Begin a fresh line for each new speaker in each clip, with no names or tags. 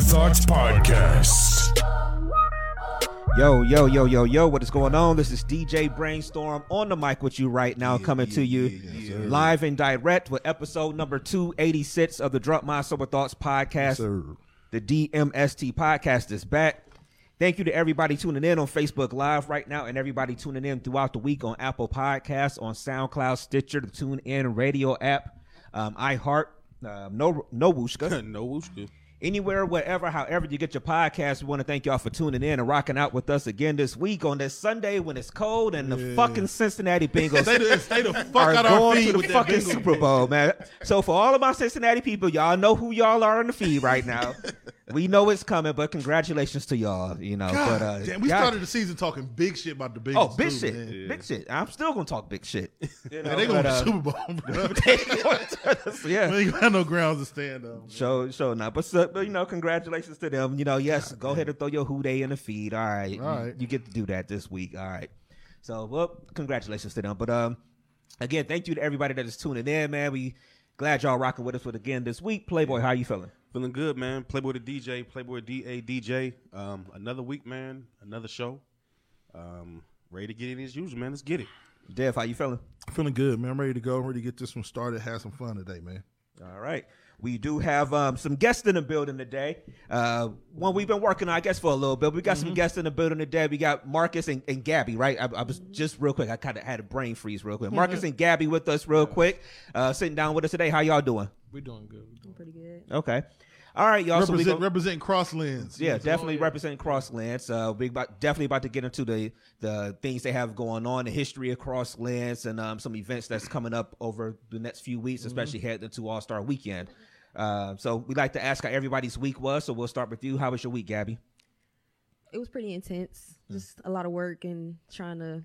Thoughts Podcast.
Yo, yo, yo, yo, yo, what is going on? This is DJ Brainstorm on the mic with you right now, coming to you live and direct with episode number 286 of the Drop My Sober Thoughts podcast. The DMST podcast is back. Thank you to everybody tuning in on Facebook Live right now and everybody tuning in throughout the week on Apple Podcasts, on SoundCloud, Stitcher, the TuneIn radio app, um, iHeart, um, no, no Wooshka.
no wooshka.
Anywhere, wherever, however you get your podcast. We want to thank y'all for tuning in and rocking out with us again this week on this Sunday when it's cold and the fucking Cincinnati Bengals
Stay the, stay the fuck
are
out
going to the fucking
bingo
Super. Bowl, man. So for all of my Cincinnati people, y'all know who y'all are on the feed right now. we know it's coming, but congratulations to y'all. You know,
God
but uh,
damn, we
y'all-
started the season talking big shit about the Bengals.
Oh, big
too,
shit,
Man.
big shit. I'm still gonna talk big shit. You know,
Man, they going
but,
to
uh,
Super Bowl, bro.
they yeah.
We ain't got no grounds to stand on. man.
Show, show now, but, so- but you know, congratulations to them. You know, yes, go ahead and throw your Who Dey in the feed. All right, you,
All right.
you get to do that this week. All right, so well, congratulations to them. But um, again, thank you to everybody that is tuning in, man. We glad y'all rocking with us with again this week. Playboy, how you feeling?
Feeling good, man. Playboy the DJ, Playboy DA DJ. Um, another week, man. Another show. Um, ready to get it as usual, man. Let's get it.
Dev, how you feeling?
Feeling good, man. I'm ready to go. I'm ready to get this one started. Have some fun today, man.
All right. We do have um, some guests in the building today. Uh, one we've been working on, I guess, for a little bit. We got some guests in the building today. We got Marcus and, and Gabby, right? I, I was just real quick. I kind of had a brain freeze real quick. Marcus and Gabby with us real quick, uh, sitting down with us today. How y'all doing?
We're doing good. We're doing
Pretty good.
Okay. All right, y'all. So we
Represent, representing Crosslands.
yeah, definitely representing Crosslands. Uh, we about, definitely about to get into the the things they have going on, the history of Crosslands, and um, some events that's coming up over the next few weeks, especially heading into All Star Weekend. Uh, so we like to ask how everybody's week was. So we'll start with you. How was your week, Gabby?
It was pretty intense. Just a lot of work and trying to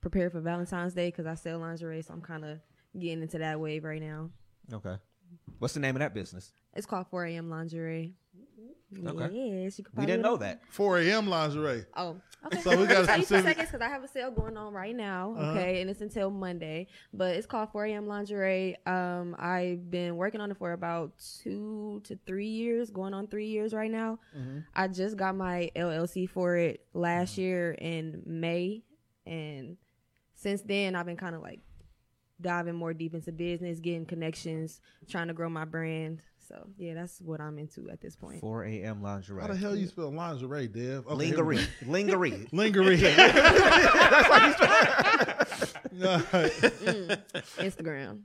prepare for Valentine's Day because I sell lingerie, so I'm kind of getting into that wave right now.
Okay. What's the name of that business?
It's called 4 a.m. lingerie.
Okay.
Yes, you could
We didn't know that.
4 a.m. lingerie.
Oh, okay.
So we got a
I'll tell you for seconds because I have a sale going on right now.
Uh-huh.
Okay, and it's until Monday, but it's called 4 a.m. lingerie. Um, I've been working on it for about two to three years, going on three years right now.
Mm-hmm.
I just got my LLC for it last year in May, and since then I've been kind of like diving more deep into business, getting connections, trying to grow my brand. So yeah, that's what I'm into at this point.
4 a.m. lingerie.
How the hell you spell lingerie, Dev? Okay,
Lingerie. Lingerie.
Lingerie.
Mm, Instagram,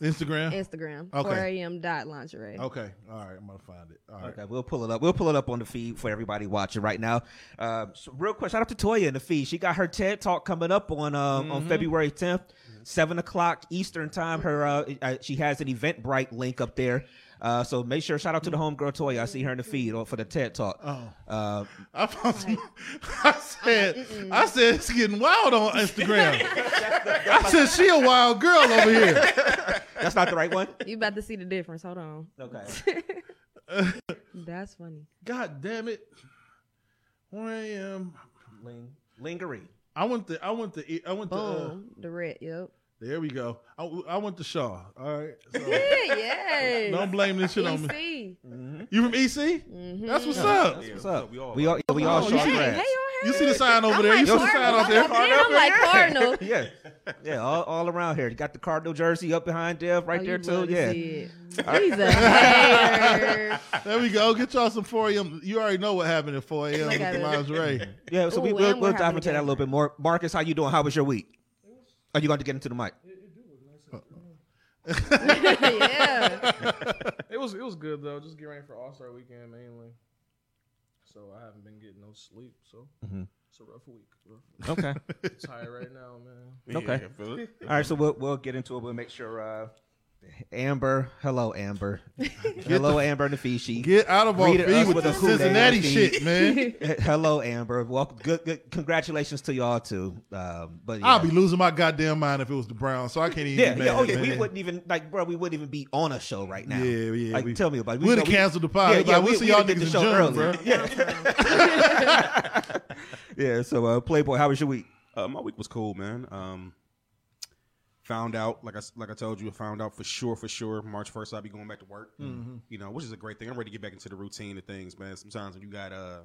Instagram.
Instagram,
Okay.
4 a.m. dot lingerie.
Okay. All right. I'm gonna find it. All right.
Okay, we'll pull it up. We'll pull it up on the feed for everybody watching right now. Uh, so real quick, shout out to Toya in the feed. She got her TED talk coming up on um, on February 10th, seven o'clock Eastern time. Her uh, uh, she has an Eventbrite link up there. Uh, so make sure shout out to the homegirl Toya. I see her in the feed for the TED talk.
Oh.
Uh,
I found some. I said. I said it's getting wild on Instagram. I said she a wild girl over here.
that's not the right one.
You about to see the difference. Hold on.
Okay.
That's funny.
God damn it. 4 a.m.
Ling- lingerie.
I went to. I went to. I went to. Uh,
Boom. the red. Yep.
There we go. I, I went to Shaw. All right. So
Yeah, yes.
don't blame this shit on me.
EC. Mm-hmm.
You from EC? Mm-hmm. That's what's up.
What's up?
We all,
We all we all
Oh,
Shaw
yeah.
Hey,
grads.
hey, y'all
You see the sign over
I'm
there?
like
You see the sign
Cardinal.
out there?
Then I'm like Cardinal.
yeah, yeah, all, all around here. You got the Cardinal jersey up behind Dev right
Oh,
there too. Yeah,
see it. He's a.
There we go. Get y'all some 4 a.m. You already know what happened at 4 a.m. With the
it.
lingerie.
yeah. So we,
Ooh,
we'll, we'll
we're
dive into that a
a
little bit more. Marcus, how you doing? How was your week? Are you going to get into the mic?
it do look nice yeah.
It was it was good though. Just getting ready for All Star Weekend mainly. So I haven't been getting no sleep. So it's a rough week. Rough.
Okay.
Tired right now, man.
Okay.
Yeah, I feel it.
All right, so we'll we'll get into it. We'll make sure. Uh, Amber, hello Amber, hello Amber Nafishi.
Get out of our
Greeted
feet with
with
the Cincinnati shit, man.
hello Amber. Welcome. Good, good. Congratulations to y'all too. Um, but yeah.
I'll be losing my goddamn mind if it was the Browns, so I can't even
Yeah,
be mad,
yeah, oh yeah, we wouldn't even like, bro. We wouldn't even be on a show right now.
Yeah, yeah.
Like,
we-
tell me about it.
We'd have
know we-
canceled the pod. Like, we'll see
we'd
y'all niggas
the
in
show
June, bro.
Yeah, yeah. So, uh, Playboy, how was your week?
Uh, my week was cool, man. Um, found out, like I like I told you, I found out for sure, for sure, March first, I'll be going back to work.
Mm-hmm.
You know, which is a great thing. I'm ready to get back into the routine of things, man. Sometimes when you got uh,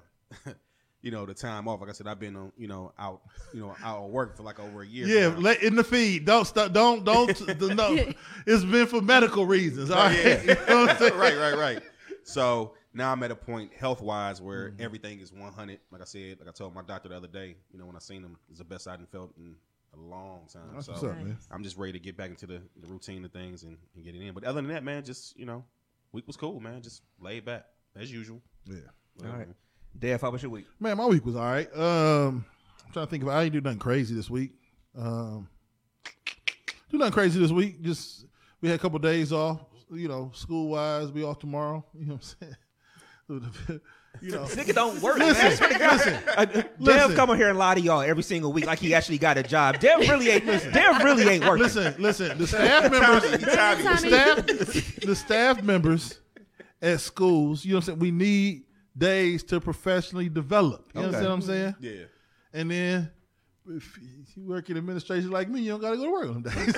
you know, the time off. Like I said, I've been on, you know, out, you know, out of work for like over a year.
Yeah, let in the feed. Don't stop. Don't don't. the, no, it's been for medical reasons. All right.
yeah.
You know
right, right, right. So now I'm at a point health wise where
Mm-hmm.
everything is 100. Like I said, like I told my doctor the other day, you know, when I seen him, it's the best I done felt in a long time.
That's
so
what's up, man.
I'm just ready to get back into the, the routine of things and, and get it in. But other than that, man, just you know, week was cool, man. Just laid back as usual.
Yeah.
All right, Dev, how was your week?
Man, my week was all right. Um, I'm trying to think of. I didn't do nothing crazy this week. Um, do nothing crazy this week. Just we had a couple days off. You know, school wise, we off tomorrow. You know what I'm saying? you know,
Nigga don't work.
listen,
man.
listen.
Uh, Dev
Listen.
come on here and lie to y'all every single week like he actually got a job. Dev really ain't. Listen, Dev really ain't working.
Listen, listen. The staff members, the staff, the staff members at schools. You know what I'm saying? We need days to professionally develop. You
Okay.
understand what I'm saying?
Yeah.
And then if you work in administration like me, you don't gotta go to work on them days.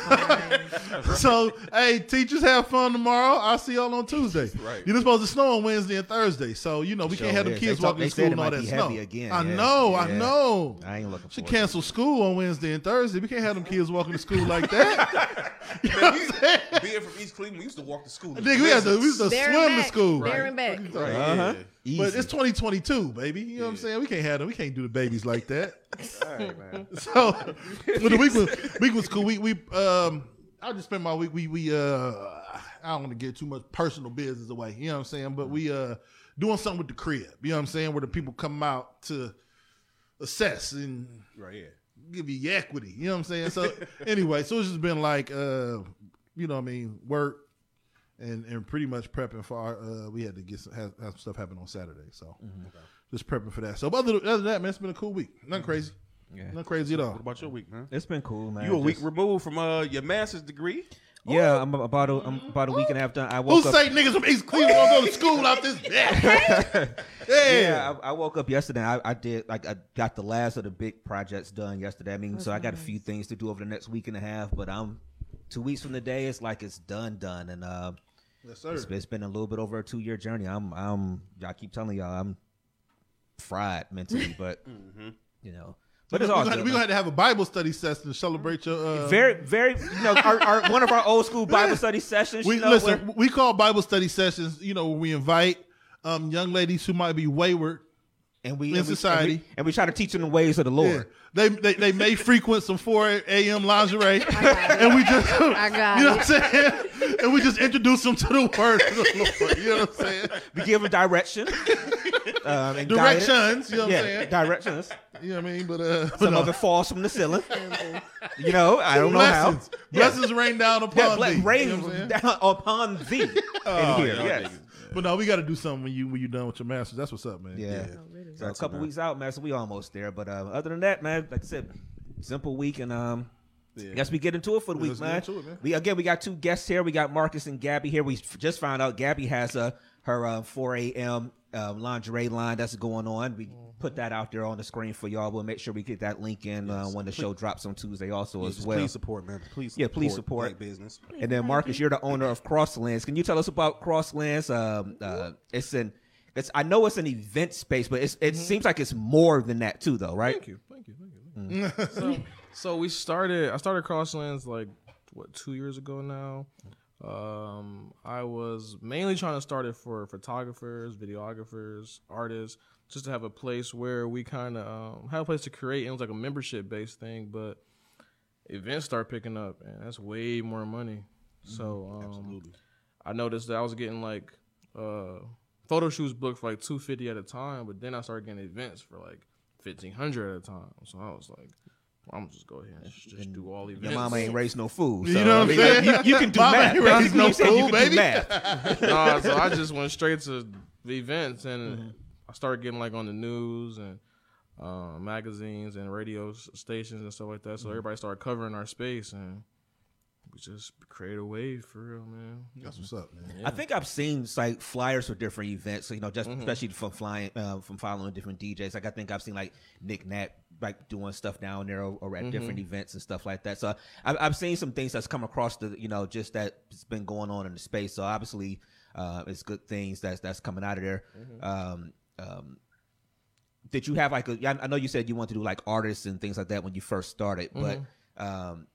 so, hey, teachers have fun tomorrow. I'll see y'all on Tuesday.
Right.
You're supposed to snow on Wednesday and Thursday. So, you know, we
Sure
can't have them
is.
kids
They
walking
they
to school
it
and all that snow.
heavy again,
I
yeah.
know, I know.
I ain't looking
Should
forward to
cancel school on Wednesday and Thursday. We can't have them kids walking to school like that. you know what I'm saying?
Being from East Cleveland, we used to walk to school. in
Nigga, we had to, we used to
There and
swim to
back.
school.
There and back.
Right,
Uh-huh.
yeah.
Easy.
But it's 2022, baby. You know what I'm saying? We can't have them. We can't do the babies like that.
All right, man.
So, but the week was week was cool. We we um, I just spent my week. We we uh, I don't want to get too much personal business away. You know what I'm saying? But we uh, doing something with the crib. You know what I'm saying? Where the people come out to assess and
Right, yeah.
give you equity. You know what I'm saying? So anyway, so it's just been like uh, you know what I mean, work and and pretty much prepping for our uh we had to get some have, have some stuff happen on Saturday. So just prepping for that. So but other, other than that, man, it's been a cool week. Nothing crazy.
Yeah.
Nothing crazy at all.
What about your week, man?
It's been cool, man.
You a week
Just-
removed from uh your master's degree?
Yeah, I'm about a, I'm about a week and a half done. I
Who
woke up.
say niggas from East Cleveland gonna go to school out this bitch? yeah.
Yeah, I, I woke up yesterday. I, I did like I got the last of the big projects done yesterday. I mean, so I got a few things to do over the next week and a half. But I'm two weeks from the day. It's like it's done, done, and uh,
Yes, sir.
it's, it's been a little bit over a two year journey. I'm I'm I keep telling y'all I'm fried mentally, but you know, but it's
We're
all
gonna,
good.
we gonna have to have a Bible study session to celebrate your. Uh,
very very you know our, our one of our old school Bible study sessions.
we
you know,
listen.
where-
We call Bible study sessions. You know, where we invite um, young ladies who might be wayward.
And we
in
and we-
society.
and we, and we try to teach them the ways of the Lord.
Yeah. They, they they may frequent some 4 a.m. lingerie, and we just
I got
you know
it.
what I'm saying, and we just introduce them to the word of the Lord. You know what I'm saying?
We give them direction, um, and guidance.
Directions. You know what
yeah,
I'm saying?
directions.
You know what I mean? But uh, but
Some
no.
of it falls from the ceiling. You know, I don't know how.
blessings, blessings rain down upon
Yeah, ble-
thee.
rain
You know what I'm saying?
down upon thee in here.
y'all
Yes.
But no, we got to do something when you when you're done with your masters. That's what's up, man.
Yeah. So a couple
man.
weeks out, man. So we almost there. But uh, other than that, man, like I said, simple week, and um,
Yeah.
guess we get into it for the week,
Let's
man.
it, man.
We again, we got two guests here. We got Marcus and Gabby here. We f- just found out Gabby has a her uh, 4 a.m. Um, lingerie line that's going on. We put that out there on the screen for y'all. We'll make sure we get that link in uh, when the show drops on Tuesday, also
Yeah,
as well.
Please support, man. Please.
Yeah, please support.
black business.
And then Marcus, you're the owner of Crosslands. Can you tell us about Crosslands? Um, uh, it's in it's I know it's an event space, but it's, it seems like it's more than that too, though, right?
Thank you, thank you, thank you. Thank you. so, so we started. I started Crosslands like what two years ago now. Um, I was mainly trying to start it for photographers, videographers, artists, just to have a place where we kind of um, have a place to create. And it was like a membership based thing, but events start picking up, and that's way more money. So um, I noticed that I was getting like uh, photo shoots booked for like two fifty at a time, but then I started getting events for like fifteen hundred at a time. So I was like, well, I'm just go ahead and just, just do all events.
Your mama ain't raised no fool. So,
You know what I'm saying?
You, you can do
Mama
math.
ain't raised no
you saying
fool,
can
baby.
do math.
nah, so I just went straight to the events and
Mm-hmm.
I started getting like on the news and uh, magazines and radio stations and stuff like that.
Mm-hmm.
So everybody started covering our space and we just create a wave for real, man.
That's what's up, man.
I think I've seen like flyers for different events. So, you know, just
Mm-hmm.
especially from flying, uh, from following different DJs. Like I think I've seen like Nick Nat like doing stuff down there or, or at
Mm-hmm.
different events and stuff like that. So I've, I've seen some things that's come across the, you know, just that's been going on in the space. So obviously, uh, it's good things that's that's coming out of there.
Mm-hmm.
Um, um, did you have like a? I I know you said you want to do like artists and things like that when you first started, but
Mm-hmm.
um, that,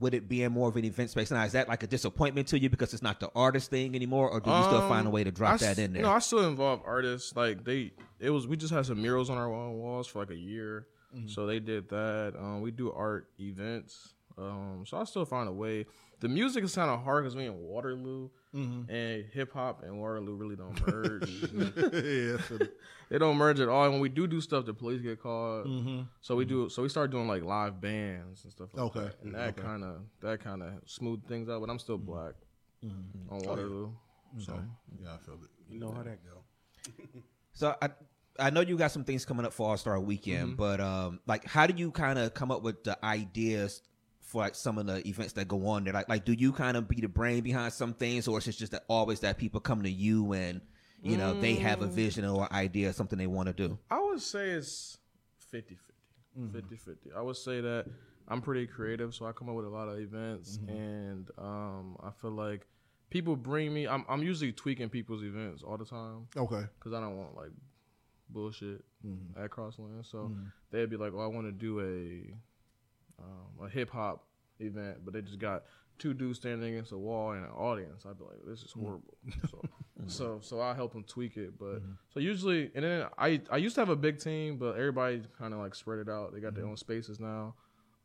would it be in more of an event space now? Is that like a disappointment to you because it's not the artist thing anymore, or do you still find a
Um,
way to drop
I
that in there?
No, I still involve artists. Like they, it was we just had some murals on our walls for like a year,
Mm-hmm.
so they did that. Um, we do art events. Um, so I still find a way. The music is kind of hard because we in Waterloo,
Mm-hmm.
and hip hop and Waterloo really don't merge.
yeah, I feel it.
they don't merge at all. And when we do do stuff, the police get called.
Mm-hmm.
So we do. So we start doing like live bands and stuff. Like
Okay.
that. and that kind of that kind of smooth things out. But I'm still black
Mm-hmm.
on Waterloo. So.
yeah, I feel it.
You know how that go.
So I I know you got some things coming up for All Star Weekend,
Mm-hmm.
but um, like, how do you kind of come up with the ideas for like some of the events that go on there? Like, like, do you kind of be the brain behind some things, or is it just that always that people come to you and you know they have a
Mm.
vision or idea, or something they want to do?
I would say it's 50 50. 50 50. I would say that I'm pretty creative, so I come up with a lot of events, and um, I feel like people bring me, I'm, I'm usually tweaking people's events all the time
Okay.
because I don't want like bullshit at Crossland. So they'd be like, oh, I want to do a, um, a hip hop event, but they just got two dudes standing against a wall and an audience. I'd be like, this is mm. horrible. Mm. so, so so I help them tweak it. But mm-hmm. so usually, and then I I used to have a big team, but everybody kind of like spread it out. They got their mm-hmm. own spaces now.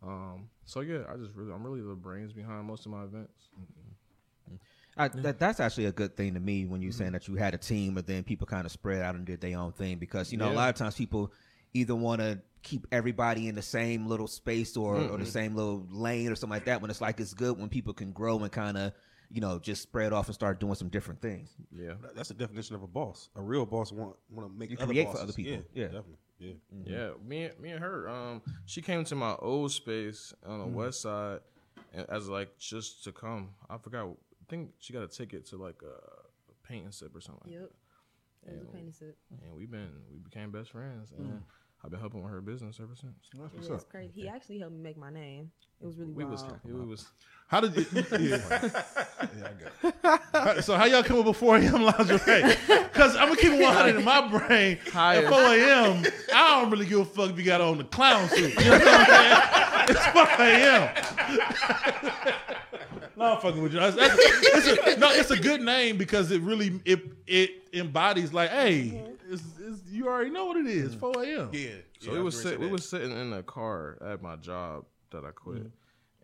Um, so yeah, I just really I'm really the brains behind most of my events. Mm-hmm.
I, that, that's actually a good thing to me when you're saying that you had a team, but then people kind of spread out and did their own thing because you know a lot of times people either want to keep everybody in the same little space or, or the same little lane or something like that. When it's like it's good when people can grow and kind of you know just spread off and start doing some different things.
Yeah,
That's the definition of a boss. A real boss want want to make
You
other
create for other people. Yeah.
definitely. Yeah. Mm-hmm.
yeah. Me and me and her. Um, she came to my old space on the mm-hmm. west side, and as like just to come. I forgot. I think she got a ticket to like a, a paint and sip or something. like
Yep. It was a painting suit.
that. And we've been we became best friends, and mm-hmm. I've been helping with her business ever since.
That's what's
Yeah, it's
up.
crazy. He actually helped me make my name. It was really
We was
wild.
we was
How did you? Yeah, yeah I got it. So how y'all come up with 4 a.m. lingerie? Because I'm gonna keep it 100 in my brain.
Higher.
At 4 a.m., I don't really give a fuck if you got on the clown suit. You know what I'm saying? It's 4 a.m. no, I'm fucking with you. That's, that's, it's a, no, it's a good name because it really it it embodies like, hey, mm-hmm. it's, it's, you already know what it is. 4 a.m.
Yeah.
So
yeah,
we was
was
sit, we was sitting in the car at my job that I quit,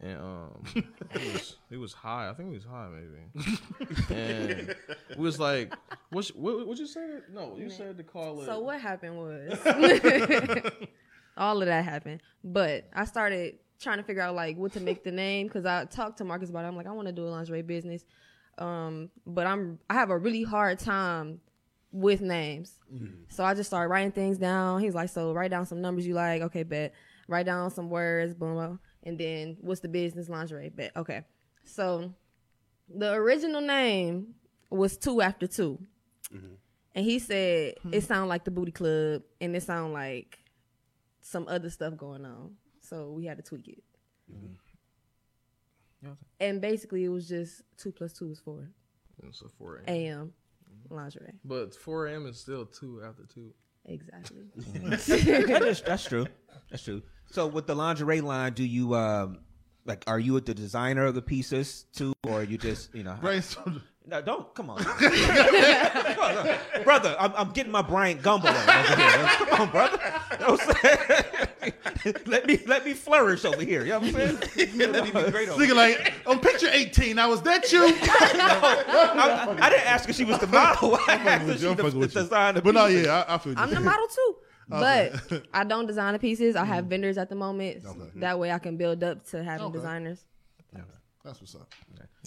and um, he was he was high. I think he was high maybe, and we was like, what what what you say? No, you said to call it.
So what happened was all of that happened. But I started trying to figure out like what to make the name because I talked to Marcus about it. I'm like, I want to do a lingerie business, um, but I'm I have a really hard time with names. Mm-hmm. So I just started writing things down. He's like, so write down some numbers you like. Okay, bet. Write down some words, boom, boom. and then what's the business lingerie? Bet. Okay. So the original name was two after 2 mm-hmm. and he said it sounded like the booty club, and it sounded like some other stuff going on. So we had to tweak it. Mm-hmm. And basically, it was just two plus two is four
And so for
a.m. lingerie.
But 4 a.m. is still two after two.
Exactly.
that is, that's true. That's true. So with the lingerie line, do you um like are you with the designer of the pieces too, or you just you know?
Brainstorm.
No, don't come on, brother. I'm, I'm getting my Bryant Gumbel on over here. Come on, brother. You know what let me let me flourish over here. You know what I'm saying? let me be great over
Nigga like on picture 18. Now was that you?
I, I didn't ask if she was the model. I asked her
with
she
you, I'm
the,
fucking
the
with But no, yeah, I, I feel you.
I'm the model too. But I don't design the pieces. I have mm. vendors at the moment. That way I can build up to having
Okay.
designers.
That's what's up.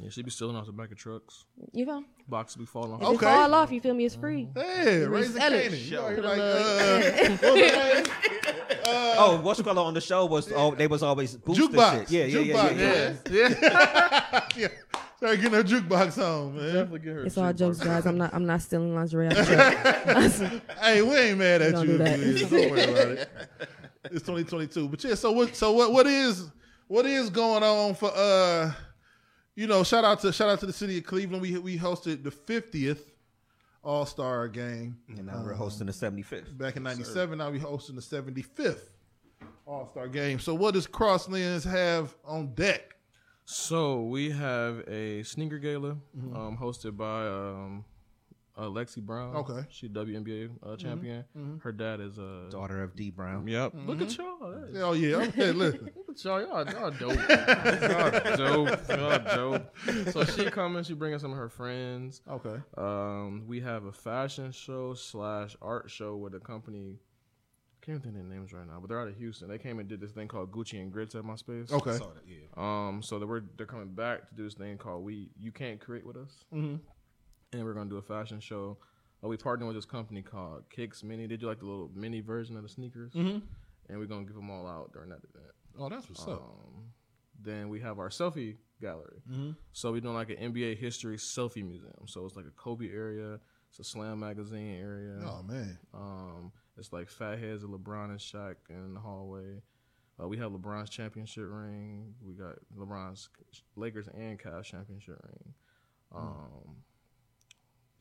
Yeah, she be stealing off the back of trucks.
You know?
Boxes be falling off.
If
Okay.
it fall off, you feel me? It's free.
Hey, raising
sell it.
Kanan. You know, you're
Put
like, uh, what was the name?
Oh, what's color on the show was oh they was always boosting
Jukebox.
shit. Yeah, yeah, yeah,
Jukebox.
yeah, yeah.
Yeah,
yeah. Start getting her jukebox on, man.
definitely get her.
It's all jokes, guys. I'm not. I'm not stealing lingerie. I'm sure.
Hey, we ain't mad at
Don't
you.
do that.
please. Don't worry about it. It's 2022. But yeah, so what so what what is what is going on for uh you know, shout out to shout out to the city of Cleveland. We we hosted the 50th All-Star game
And now we're hosting the 75th.
back in 97. Now we're hosting the 75th All-Star game. So what does Crosslands have on deck?
So we have a sneaker gala
Mm-hmm.
um, hosted by um, uh, Lexie Brown.
Okay. Mm-hmm.
she WNBA uh, champion. Her dad is a.
Daughter of Dee Brown.
Yep. Look at y'all. Hey,
Oh yeah, okay, listen.
Look at y'all. Y'all, y'all dope. y'all dope. Y'all dope. So she coming. She bringing some of her friends.
Okay.
Um, we have a fashion show slash art show with a company. Can't think of their names right now, but they're out of Houston. They came and did this thing called Gucci and Grits at my space.
Okay. That, yeah.
Um, so they we're they're coming back to do this thing called We You Can't Create with Us, mm-hmm. And we're gonna do a fashion show. Uh, we partnered with this company called Kicks Mini. They do like the little mini version of the sneakers, mm-hmm. and we're gonna give them all out during that event.
Oh, that's what's up.
Um, then we have our selfie gallery. So we're doing like an NBA history selfie museum. So it's like a Kobe area. It's a Slam magazine area.
Oh man.
Um, it's like fat heads of LeBron and Shaq in the hallway. Uh, we have LeBron's championship ring. We got LeBron's Lakers and Cavs championship ring. Um,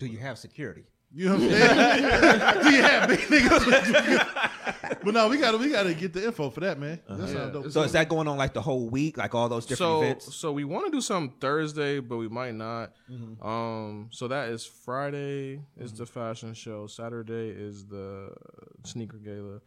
Do you have security?
You know what I'm saying? Do you have big niggas? but no, we gotta we gotta get the info for that, man. That sounds
Yeah,
dope.
So is that going on like the whole week, like all those different
so
events?
so we want to do something Thursday, but we might not.
Mm-hmm.
Um, so that is Friday is the fashion show. Saturday is the sneaker gala.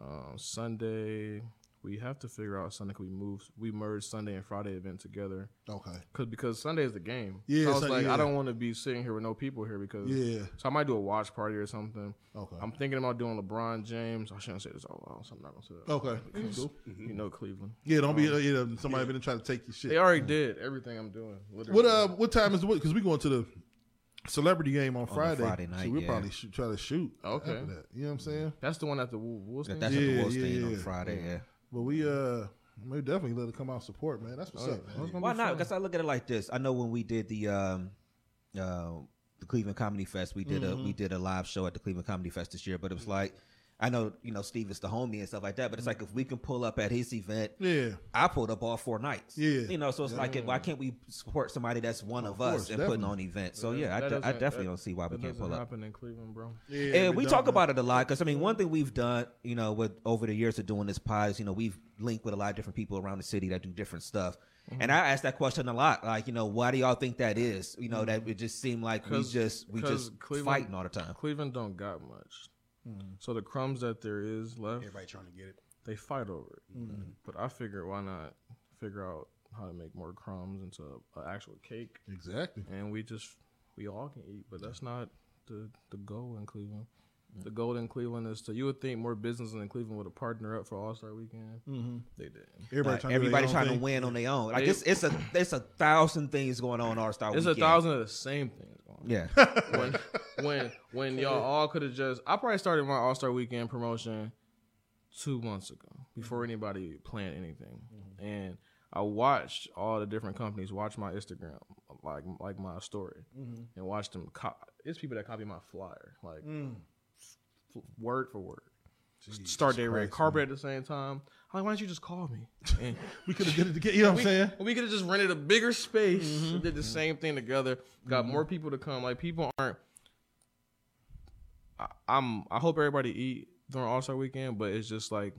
Um, Sunday we have to figure out Sunday. 'cause we move we merge Sunday and Friday event together.
Okay.
Cause because Sunday is the game.
Yeah,
so I was
Sun-
like,
yeah.
I don't want to be sitting here with no people here because
Yeah.
So I might do a watch party or something.
Okay.
I'm thinking about doing LeBron James. I shouldn't say this out loud, so I'm not gonna say that.
Okay.
Because,
Cool.
You know Cleveland.
Yeah, don't be uh, you know, somebody been trying to take your shit.
They already did everything I'm doing. Literally.
What uh what time is the because we going to the celebrity game on Friday.
Friday night,
so we'll
yeah.
probably shoot, try to shoot.
Okay.
after that. You know what I'm saying?
That's the one at the Wo- Wolstein.
That's
Yeah,
at the
yeah,
Wolstein on
yeah.
Friday. Yeah.
But we uh we definitely let it come out support, man. That's what's
Oh,
up,
yeah.
man.
It's
Why
be
not? Because I look at it like this. I know when we did the um, uh, the Cleveland Comedy Fest, we did a
Mm-hmm.
we did a live show at the Cleveland Comedy Fest this year. But it was like, I know you know Steve is the homie and stuff like that. But it's like if we can pull up at his event,
Yeah.
I pulled up all four nights.
Yeah.
you know, so it's like, why can't we support somebody that's one of, us
course,
and putting on events? So yeah, I,
That
de- I definitely
that-
don't see why we can't
doesn't
pull up.
happen in Cleveland, bro.
Yeah,
And we
don't,
talk
man.
about it a lot because I mean, one thing we've done, you know, with over the years of doing this pod is, you know, we've linked with a lot of different people around the city that do different stuff.
Mm-hmm.
And I ask that question a lot, like, you know, why do y'all think that is? You know, that it just seem like we just we just
Cleveland-
fighting all the time.
Cleveland don't got much. Mm. So the crumbs that there is left,
Everybody trying to get it.
they fight over it. Mm. But I figured, why not figure out how to make more crumbs into an actual cake,
Exactly.
and we just we all can eat. But that's not the the goal in Cleveland. The goal in Cleveland is to you would think more businesses in Cleveland would have partnered up for All Star Weekend. Mm-hmm. They didn't.
Everybody
Like,
trying
everybody
to
trying to win on their own. Like
They-
it's it's a it's a thousand things going on All Star Weekend.
It's
Weekend.
a thousand of the same things going on.
Yeah,
when when when y'all all could have just I probably started my All Star Weekend promotion two months ago before mm-hmm. anybody planned anything, and I watched all the different companies watch my Instagram like like my story mm-hmm. and watch them. Co- it's people that copy my flyer like f- word for word. Start their red carpet at the same time. I'm like, why don't you just call me? And
We could have did it together. You know what I'm
we,
saying?
we could have just rented a bigger space mm-hmm. and did the mm-hmm. same thing together. Got mm-hmm. more people to come. Like people aren't I, I'm I hope everybody eat during All Star Weekend, but it's just like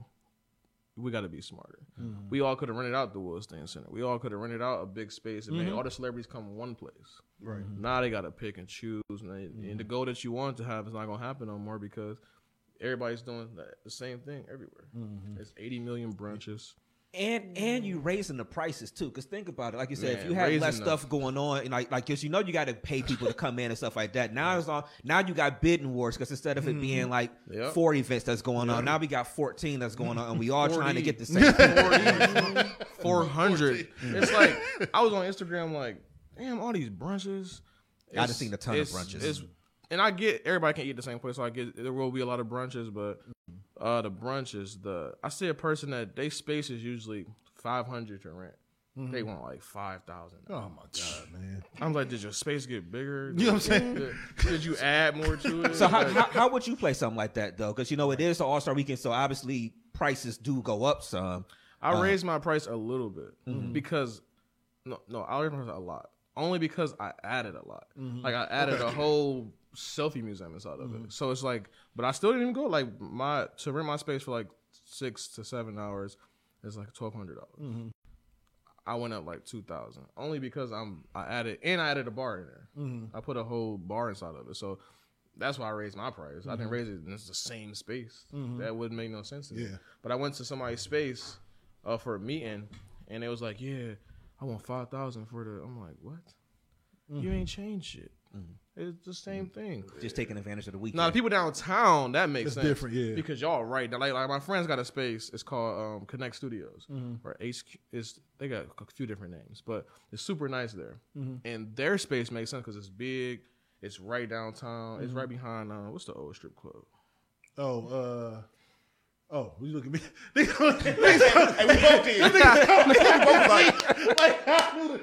we got to be smarter.
Mm-hmm.
We all could have rented out the Wolstein Center. We all could have rented out a big space and
Mm-hmm.
made all the celebrities come in one place. Right now, they got to pick and choose, and, they,
Mm-hmm.
and the goal that you want to have is not gonna happen no more because everybody's doing the, the same thing everywhere.
Mm-hmm.
It's 80 million brunches.
And and you mm. raising the prices too, because think about it. Like you said, if you had less
raising the-
stuff going on, and like like 'cause you know you got to pay people to come in and stuff like that. Now it's on. Now you got bidding wars because instead of it mm-hmm. being like
Yep.
four events that's going on, now we got fourteen that's going on, and we all trying to get the same. thing.
400. It's like I was on Instagram like, damn, all these brunches.
I done
It's-
seen a ton of brunches.
it's- and I get everybody can't eat the same place, so I get there will be a lot of brunches, but mm. Uh the brunches, the I see a person that they space is usually five hundred to rent. They mm-hmm. want like five thousand.
Oh my god, man.
I'm like, did your space get bigger?
You know what I'm saying?
Did, did you add more to it?
So how,
Like,
how, how would you play something like that though? Because you know it is the All Star Weekend, so obviously prices do go up some.
I uh, raised my price a little bit mm-hmm. because no, no, I raised my price a lot. Only because I added a lot. Mm-hmm. Like I added a whole selfie museum inside of it. Mm-hmm. So it's like, but I still didn't even go. Like my to rent my space for like six to seven hours is like twelve hundred dollars. Mm-hmm. I went up like two thousand only because I'm I added and I added a bar in there. Mm-hmm. I put a whole bar inside of it. So. That's why I raised my price. I didn't raise it. And it's the same space. That wouldn't make no sense to me.
Yeah.
But I went to somebody's space uh, for a meeting, and it was like, "Yeah, I want five thousand for the." I'm like, "What? You ain't changed shit. It's the same thing."
Just taking advantage of the weekend.
Now the people downtown that makes
It's
sense.
different, yeah.
Because y'all right now, like, like my friends got a space. It's called um, Connect Studios,
Mm-hmm.
or HQ. Is they got a few different names, but it's super nice there.
Mm-hmm.
And their space makes sense because it's big. It's right downtown.
Mm-hmm.
It's right behind uh, what's the old strip club?
Oh, uh, oh, you look at me. Niggas-
Hey, we both did. we both like,
like, I knew the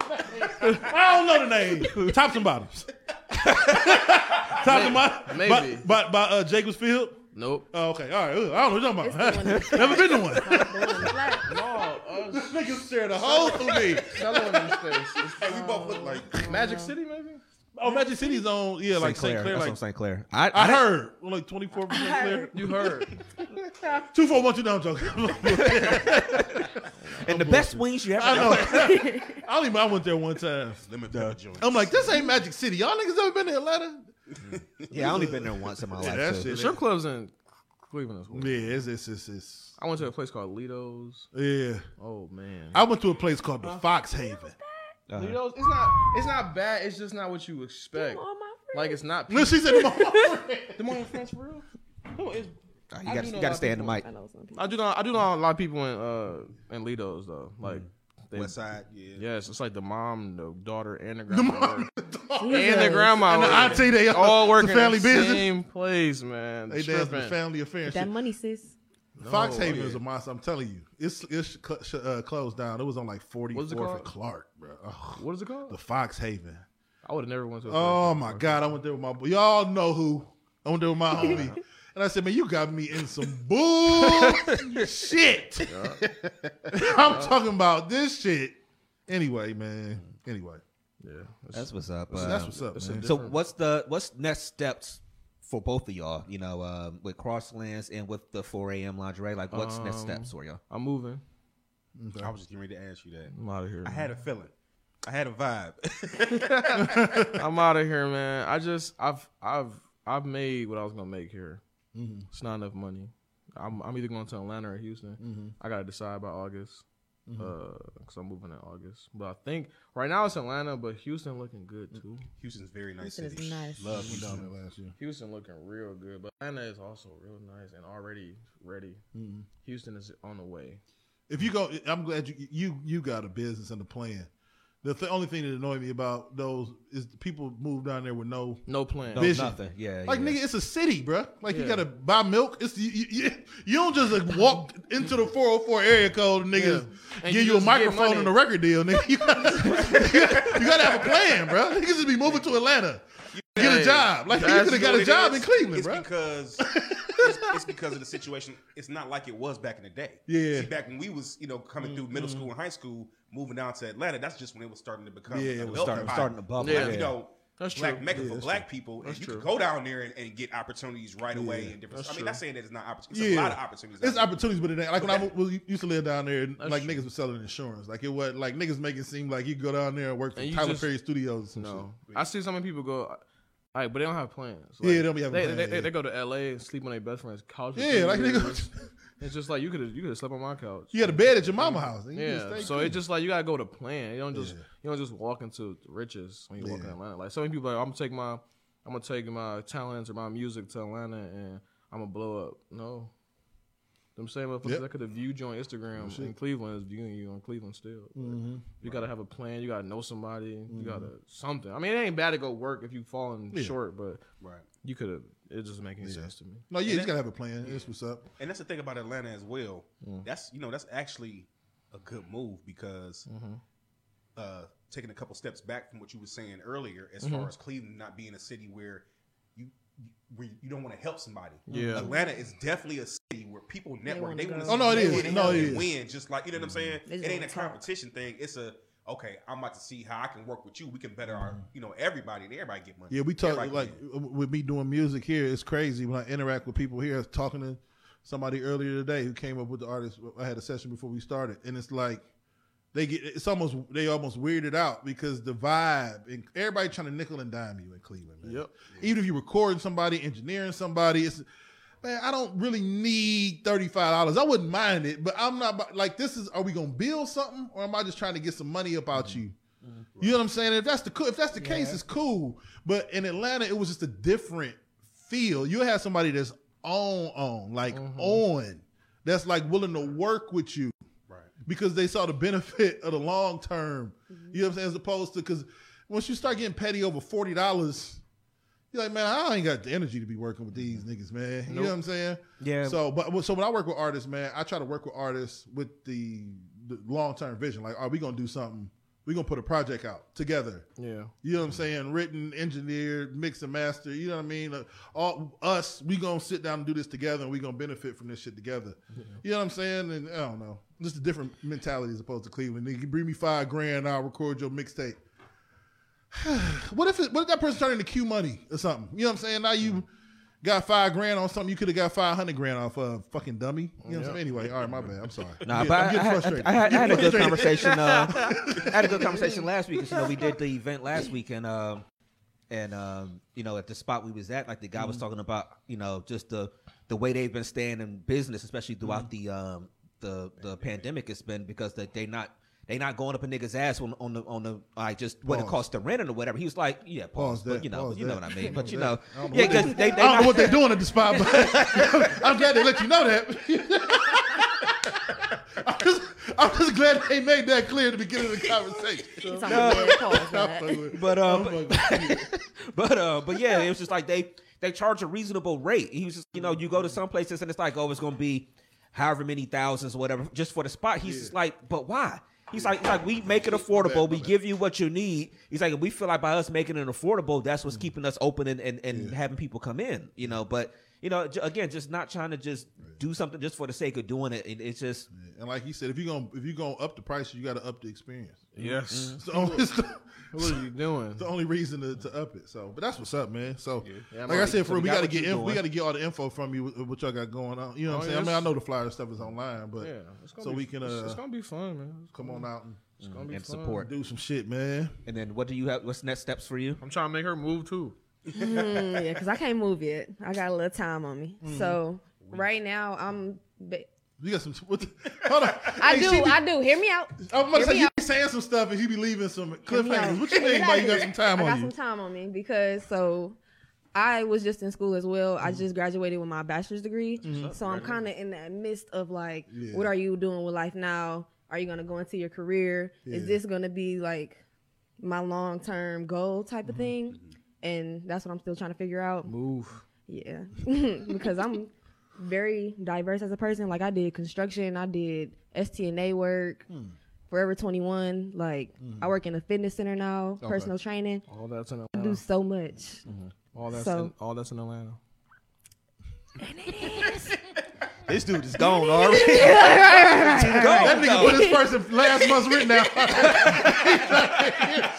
name. I don't know the name. Tops and bottoms. Tops and bottoms.
Maybe.
By, by, by uh, Jacobs Field.
Nope.
Oh, okay. All right. I don't know what you're talking about.
that's
Never been to one.
The one black.
No, uh,
Niggas shared a hole through me.
Another one in space. It's
hey, we both look like.
Magic City, maybe.
Oh, Magic City's on, yeah, like St. Clair.
That's
like,
from St. Clair. I,
I
I,
heard. Like 24 percent clear.
You heard.
Two, four, one, two, down, joke.
and the best wings you ever.
I know. I don't even, I went there one time.
Lemon pepper joint.
I'm like, this ain't Magic City. Y'all niggas ever been to Atlanta?
Yeah, I only been there once in my life.
that
too.
shit.
The strip clubs in Cleveland as well.
Yeah, it's, it's, it's, it's,
I went to a place called Lido's.
yeah.
Oh man.
I went to a place called the Fox Haven.
Uh-huh.
Lido's. It's not. It's not bad. It's just not what you expect.
All my friends.
Like it's not.
No, she said, "Come on."
the more friends for real. No, it's.
You
do
got
know
you gotta
of
stay in the mic.
I know some people.
I do know. I do know a lot of people in uh in Lido's though. Like. They,
West Side, yeah.
Yes, it's like the mom, the daughter, and the grandma. work. and
Jesus.
the grandma.
And the
work.
auntie, they
all
it's
work
a
in
family
the
business.
same place, man.
They dance the family affair.
That
shit.
money, sis.
Fox
No,
Haven
yeah.
is a monster. I'm telling you, it's it's cl- sh- uh, closed down. It was on like 44th
What's it
and
called?
Clark, bro. Ugh.
What is it called?
The Fox Haven.
I would have never went to. A
Oh
place
my
like
god, I went there with my boy. Y'all know who. I went there with my homie. And I said, man, you got me in some bullshit. I'm talking about this shit. Anyway, man. Anyway.
Yeah, it's-
That's what's up.
So
uh,
that's what's up, man.
So what's the what's next steps for both of y'all? You know, um, with Crosslands and with the 4 a.m. lingerie. Like, what's next
Um,
steps for y'all?
I'm moving.
I was just getting ready to ask you that.
I'm out of here.
I had a feeling. I had a vibe.
I'm out of here, man. I just I've I've I've made what I was gonna make here.
Mm-hmm.
It's not enough money. I'm I'm either going to Atlanta or Houston.
Mm-hmm.
I gotta decide by August. Uh, cause I'm moving in August. But I think right now it's Atlanta, but Houston looking good too.
Houston's very nice
Houston is nice.
Love
We down
Houston.
there last year.
Houston looking real good, but Atlanta is also real nice and already ready.
Mm-hmm.
Houston is on the way.
If you go, I'm glad you you you got a business and a plan. The th- only thing that annoyed me about those is people move down there with no
No plan.
No,
vision.
nothing. Yeah,
Like
yeah.
nigga, it's a city, bruh. Like you gotta buy milk. It's you, you, you, you don't just like walk into the 404 area code and niggas
Yeah.
Give
you
you, a microphone and a record deal, nigga. You gotta, you gotta have a plan, bruh. Niggas just be moving to Atlanta, get a job. Like you could have got a job
is,
in Cleveland,
it's
bruh.
because it's, it's because of the situation. It's not like it was back in the day.
Yeah.
See, back when we was, you know, coming through middle mm-hmm. school and high school, moving down to Atlanta, that's just when it was starting to become.
Yeah, it was
starting- starting to bubble,
Like,
yeah.
You know,
That's
black
true.
mecca
Yeah,
for
that's
black people,
That's
and you
true.
can go down there and, and get opportunities right away
Yeah.
and different. I mean, not saying that it's not opportunities. It's
Yeah.
a lot of opportunities.
It's opportunities, but it ain't like when I w- was- used to live down there, and
That's
like
true.
niggas was selling insurance. Like it was like niggas make it seem like you go down there and work for
And
Tyler
just-
Perry Studios. and some
No, I see so many people go. All right, but they don't have plans.
Yeah, they don't be having
they,
plans,
They, they,
yeah.
they go to L.A. and sleep on their best friend's couch. for
shit.
two
Yeah, like
years.
niggas,
It's just like you could have you could have slept on my couch.
you had a bed at your mama house.
Yeah, so
cool.
it's just like you gotta go to plan. You don't just
Yeah.
you don't just walk into riches when you walk in
Yeah.
Atlanta. Like so many people, like I'm gonna take my I'm gonna take my talents or my music to Atlanta and I'm gonna blow up. No, them same motherfuckers
Yep.
that could have viewed you on Instagram in Cleveland is viewing you on Cleveland still.
Mm-hmm.
You gotta have a plan. You gotta know somebody. You gotta something. I mean, it ain't bad to go work if you falling
Yeah.
short, but
Right.
you could have. It doesn't make any sense to me.
no, yeah, you just gotta have a plan. That's what's up.
And that's the thing about Atlanta as well.
Mm.
That's you know that's actually a good move because
Mm-hmm.
uh, taking a couple steps back from what you were saying earlier, as
Mm-hmm.
far as Cleveland not being a city where you where you don't want to help somebody.
Yeah.
Atlanta is definitely a city where people network. They want to
Oh, no, it
they
No,
help
it
win. Just like you know what I'm saying.
They
It ain't a
wanna talk.
competition thing. It's a okay. I'm about to see how I can work with you. We can better our
Mm-hmm.
you know everybody and everybody get money.
Yeah, we talk
Everybody
like with me doing music here. It's crazy when I interact with people here. I was talking to somebody earlier today who came up with the artist. I had a session before we started, and it's like they get it's almost they almost weirded out because the vibe and everybody trying to nickel and dime you in Cleveland. Man.
Yep.
Even if you're recording somebody, engineering somebody, it's man. I don't really need thirty five dollars. I wouldn't mind it, but I'm not like this. Is are we gonna build something or am I just trying to get some money up out mm-hmm. you? Mm-hmm. You know what I'm saying? If that's the if that's the case, it's cool. But in Atlanta, it was just a different feel. You have somebody that's on on like mm-hmm. on that's like willing to work with you
Right.
Because they saw the benefit of the long term. You know what I'm saying? As opposed to because once you start getting petty over forty dollars, you're like, man, I ain't got the energy to be working with these mm-hmm. niggas, man. You know what I'm saying?
Yeah.
So, but so when I work with artists, man, I try to work with artists with the, the long term vision. Like, are we gonna do something? We gonna put a project out together.
Yeah.
You know what I'm saying? Written, engineered, mix and master. You know what I mean? Like, all us, we gonna sit down and do this together, and we gonna benefit from this shit together. You know what I'm saying? And I don't know, just a different mentality as opposed to Cleveland. You bring me five grand, I'll record your mixtape. what if it, what if that person turned into Q money or something? You know what I'm saying? Now you got five grand on something you could have got five hundred grand off of fucking dummy. You know what I'm saying? Anyway, all right, my bad. I'm sorry.
Nah,
I'm
but
getting- I'm
I,
getting
I, had, I, had, I had a good
Frustrated.
conversation. Uh, I had a good conversation last week. 'cause, you know, we did the event last week, and um, and um, you know, at the spot we was at, like the guy was talking about, you know, just the the way they've been staying in business, especially throughout the um the the pandemic. It's been because they they not. They not going up a nigga's ass on, on the on the like just what it costs to rent it or whatever. He was like, yeah, pause,
Pause
but you know,
pause
you know
that.
what I mean. But you know,
know
yeah,
what they-
because they, they
I don't
not-
know what they're doing at the spot, but I'm glad they let you know that. I'm just, I'm just glad they made that clear at the beginning of the conversation.
It's on pause.
But uh,
I'm
but,
fucking with you.
but uh, but yeah, it was just like they they charge a reasonable rate. He was just you know you go to some places and it's like oh it's gonna be however many thousands or whatever just for the spot. He's just like but why? He's like, he's like we make it affordable. We give you what you need. He's like we feel like by us making it affordable, that's what's keeping us open and and, and having people come in. You know, but you know j- again, just not trying to just do something just for the sake of doing it. it it's just
And like he said, if you're gonna if you're gonna up the price, you got to up the experience.
Yes.
It's the only, it's the,
What are you doing?
the only reason to, to up it. So, but that's what's up, man. So,
Yeah,
like I said,
So
for
we
we
got
got to get
you
info, we got to get all the info from you with what y'all got going on. You know what
Oh,
I'm saying? I mean, I know the flyer stuff is online, but
Yeah.
So
be,
we can
it's,
uh,
it's gonna be fun, man. It's
come on out and
It's gonna be
and
fun.
support.
do some shit, man.
And then what do you have? What's next steps for you?
I'm trying to make her move too.
Mm, yeah, because I can't move yet. I got a little time on me. Mm. So right now I'm. Ba-
You got some. What the, hold on.
I
Hey,
do.
be-
I do. Hear me out.
I'm about to say you
out.
be saying some stuff and he be leaving some
Hear me out.
cliffhangers. What you mean by you got some time on me?
I got some time on me because so I was just in school as well. I just graduated with my bachelor's degree, mm-hmm. so I'm kind of in that midst of like,
Yeah.
what are you doing with life now? Are you gonna go into your career? Is this gonna be like my long term goal type of mm-hmm. thing? And that's what I'm still trying to figure out.
Move.
Yeah, because I'm very diverse as a person. Like I did construction, I did STNA work, hmm. Forever 21. Like I hmm. work in a fitness center now, personal training.
All that's in
I do so much. Mm-hmm.
All that's
so-
in, all that's in Atlanta.
This dude is gone already.
That nigga put his first and last month's rent down.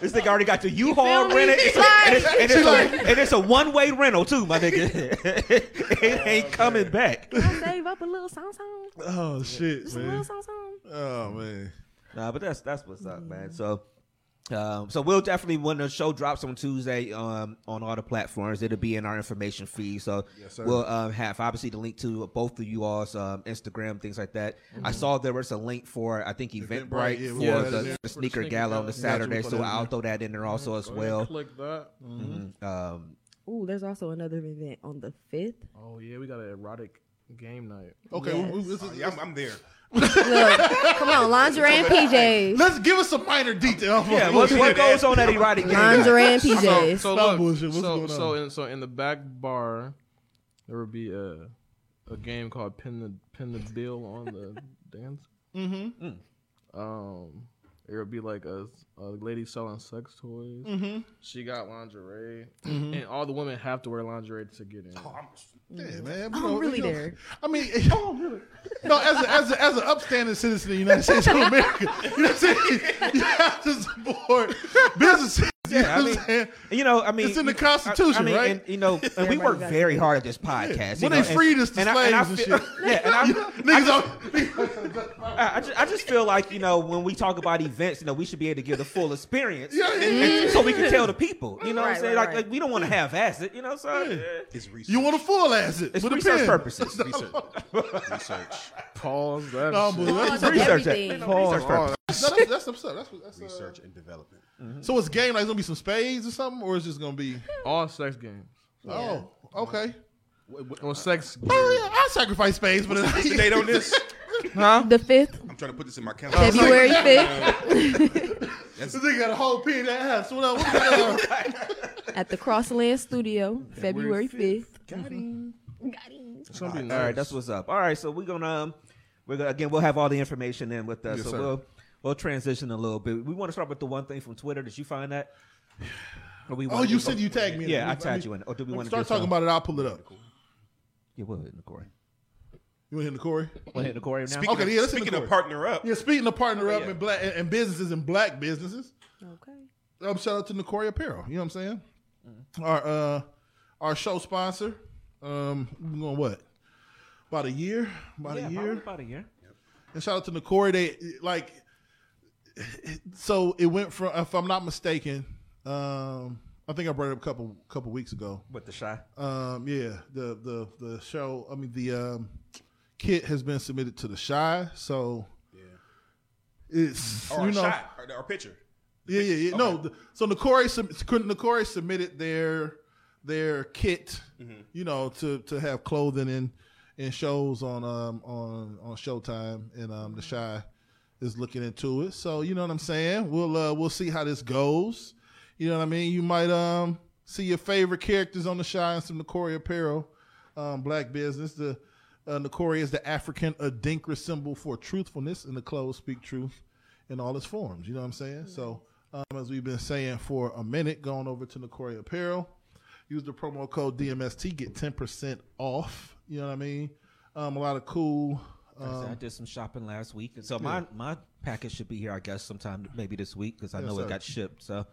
This nigga already got the
feel
U-Haul
me?
rented,
It's
and it's, and it's, a, and it's a one-way rental too, my nigga. it ain't coming back.
I save up a little song song.
oh shit,
Just a little song song.
Oh man.
Nah, but that's that's what's up, man. So, um, so we'll definitely when the show drops on Tuesday um, on all the platforms, it'll be in our information feed. So
sir.
we'll um, have obviously the link to both of you all's um, Instagram things like that. I saw there was a link for I think Eventbrite
Eventbrite, yeah,
for
we got that
the, the
For the
sneaker
sneaker
gala on the
Yeah,
Saturday. So I'll
there.
throw that in there also as
Go ahead and
well.
Click that.
Um,
Ooh, there's also another event on the fifth.
Oh yeah, we got an erotic game night.
Okay,
Yes.
we- we- this is-
Oh, yeah, I'm, I'm there.
Look, come on, lingerie and PJs.
let's give us some minor detail.
yeah, what, what goes on at erotic game?
Lingerie and PJs.
So
Stop
look,
bullshit. What's
so
going
so
on?
in so in the back bar, there would be a a game called pin the pin the bill on the dance. Mm-hmm. Um, it would be like a, a lady selling sex toys. Mm-hmm. She got lingerie, and all the women have to wear lingerie to get in.
Yeah, mm. man.
Oh, I'm
you know,
really
you know,
there.
I mean, oh, no, as a, as a, as an upstanding citizen of the United States of America, you know what I'm saying? You have to support businesses. You know
I mean, You know, I mean,
It's in the Constitution,
I mean,
right?
And, you know, and we work very hard at this podcast.
When
you know,
they freed us to
and, and I, and I
slaves and shit.
Yeah, and I,
Niggas don't-
I, I, just, I just feel like you know when we talk about events, you know, we should be able to give the full experience,
Yeah, yeah,
so we can tell the people. You know what I'm saying?
right,
like,
right.
like we don't want to have acid. You know, so yeah.
It's research.
you want a full asset
it's
with
research
pen.
purposes.
research. research.
Pause that.
No,
shit.
but that's,
Pause
that's,
on
research that.
everything.
Research purposes.
no, that's, that's. That's, that's uh,
Research and development.
So it's game like it's gonna be some spades or something, or it's just gonna be
All sex games.
oh okay.
On sex.
Oh yeah, I sacrifice spades, but
What's the date on this? Huh?
The fifth,
I'm trying to put this in my calendar.
February fifth,
this nigga got a whole pin in that ass. What up? What up?
at the Crossland Studio, February fifth.
It's gonna be nice.
All right, that's what's up. All right, so we're gonna um, we're gonna again we'll have all the information in with us.
Yes,
so
sir.
we'll we'll transition a little bit. We want to start with the one thing from Twitter. Did you find that? Or we
Oh,
wanna
you
do-
said you tagged me. in
Yeah,
it.
I tagged you in. it. Or do we want to
start talking about it? I'll pull it up.
Yeah, we'll hit the Corey.
You want to hit the Corey?
Want to hit the Corey now?
Speaking,
Okay,
of,
yeah, let's
speaking
the
of partner up,
Yeah, speaking of partner up
yeah.
in black and businesses and black businesses,
Okay.
um, shout out to Nokore Apparel. You know what I'm saying? Our uh, our show sponsor. Um, we going what? About a year. About
yeah,
a year.
about a year.
And shout out to Nokore. They like. So it went from, if I'm not mistaken, um, I think I brought it up a couple couple weeks ago.
With the shy.
Um, yeah, the the the show. I mean, the um, kit has been submitted to the shy, so yeah, it's
or
you know,
shot, or, or picture.
yeah, yeah, yeah. No, the, so Nokore sub- submitted their their kit, you know, to to have clothing in in shows on um on on Showtime, and um the shy is looking into it. So you know what I'm saying. We'll uh we'll see how this goes. You know what I mean. You might um see your favorite characters on the shy and some Nokore apparel, um black business. The uh, Nokore is the African Adinkra symbol for truthfulness, and the clothes speak truth in all its forms. You know what I'm saying? So, um, as we've been saying for a minute, going over to Nokore Apparel, use the promo code DMST, get 10% off. You know what I mean? Um, a lot of cool.
Like I said, I
Um,
did some shopping last week, and so my my package should be here, I guess, sometime maybe this week because I
Yes,
know
sir.
it got shipped. So,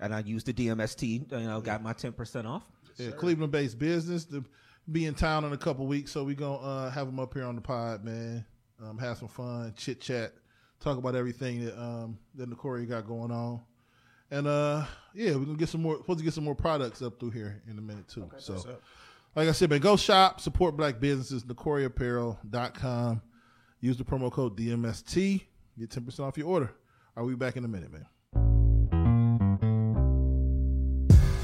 and I used the DMST, you know, got my ten percent off.
yeah, Cleveland based business to be in town in a couple weeks. So, we're going to uh, have them up here on the pod, man. Um, have some fun, chit chat, talk about everything that um, that Nokore got going on. And uh, yeah, we're gonna get some more. Supposed to get some more products up through here in a minute too. so, like I said, man, go shop, support black businesses. NokoreApparel.com. Use the promo code DMST. Get ten percent off your order. I'll be back in a minute, man?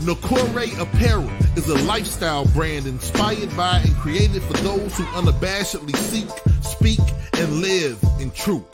Nokore Apparel is a lifestyle brand inspired by and created for those who unabashedly seek, speak, and live in truth.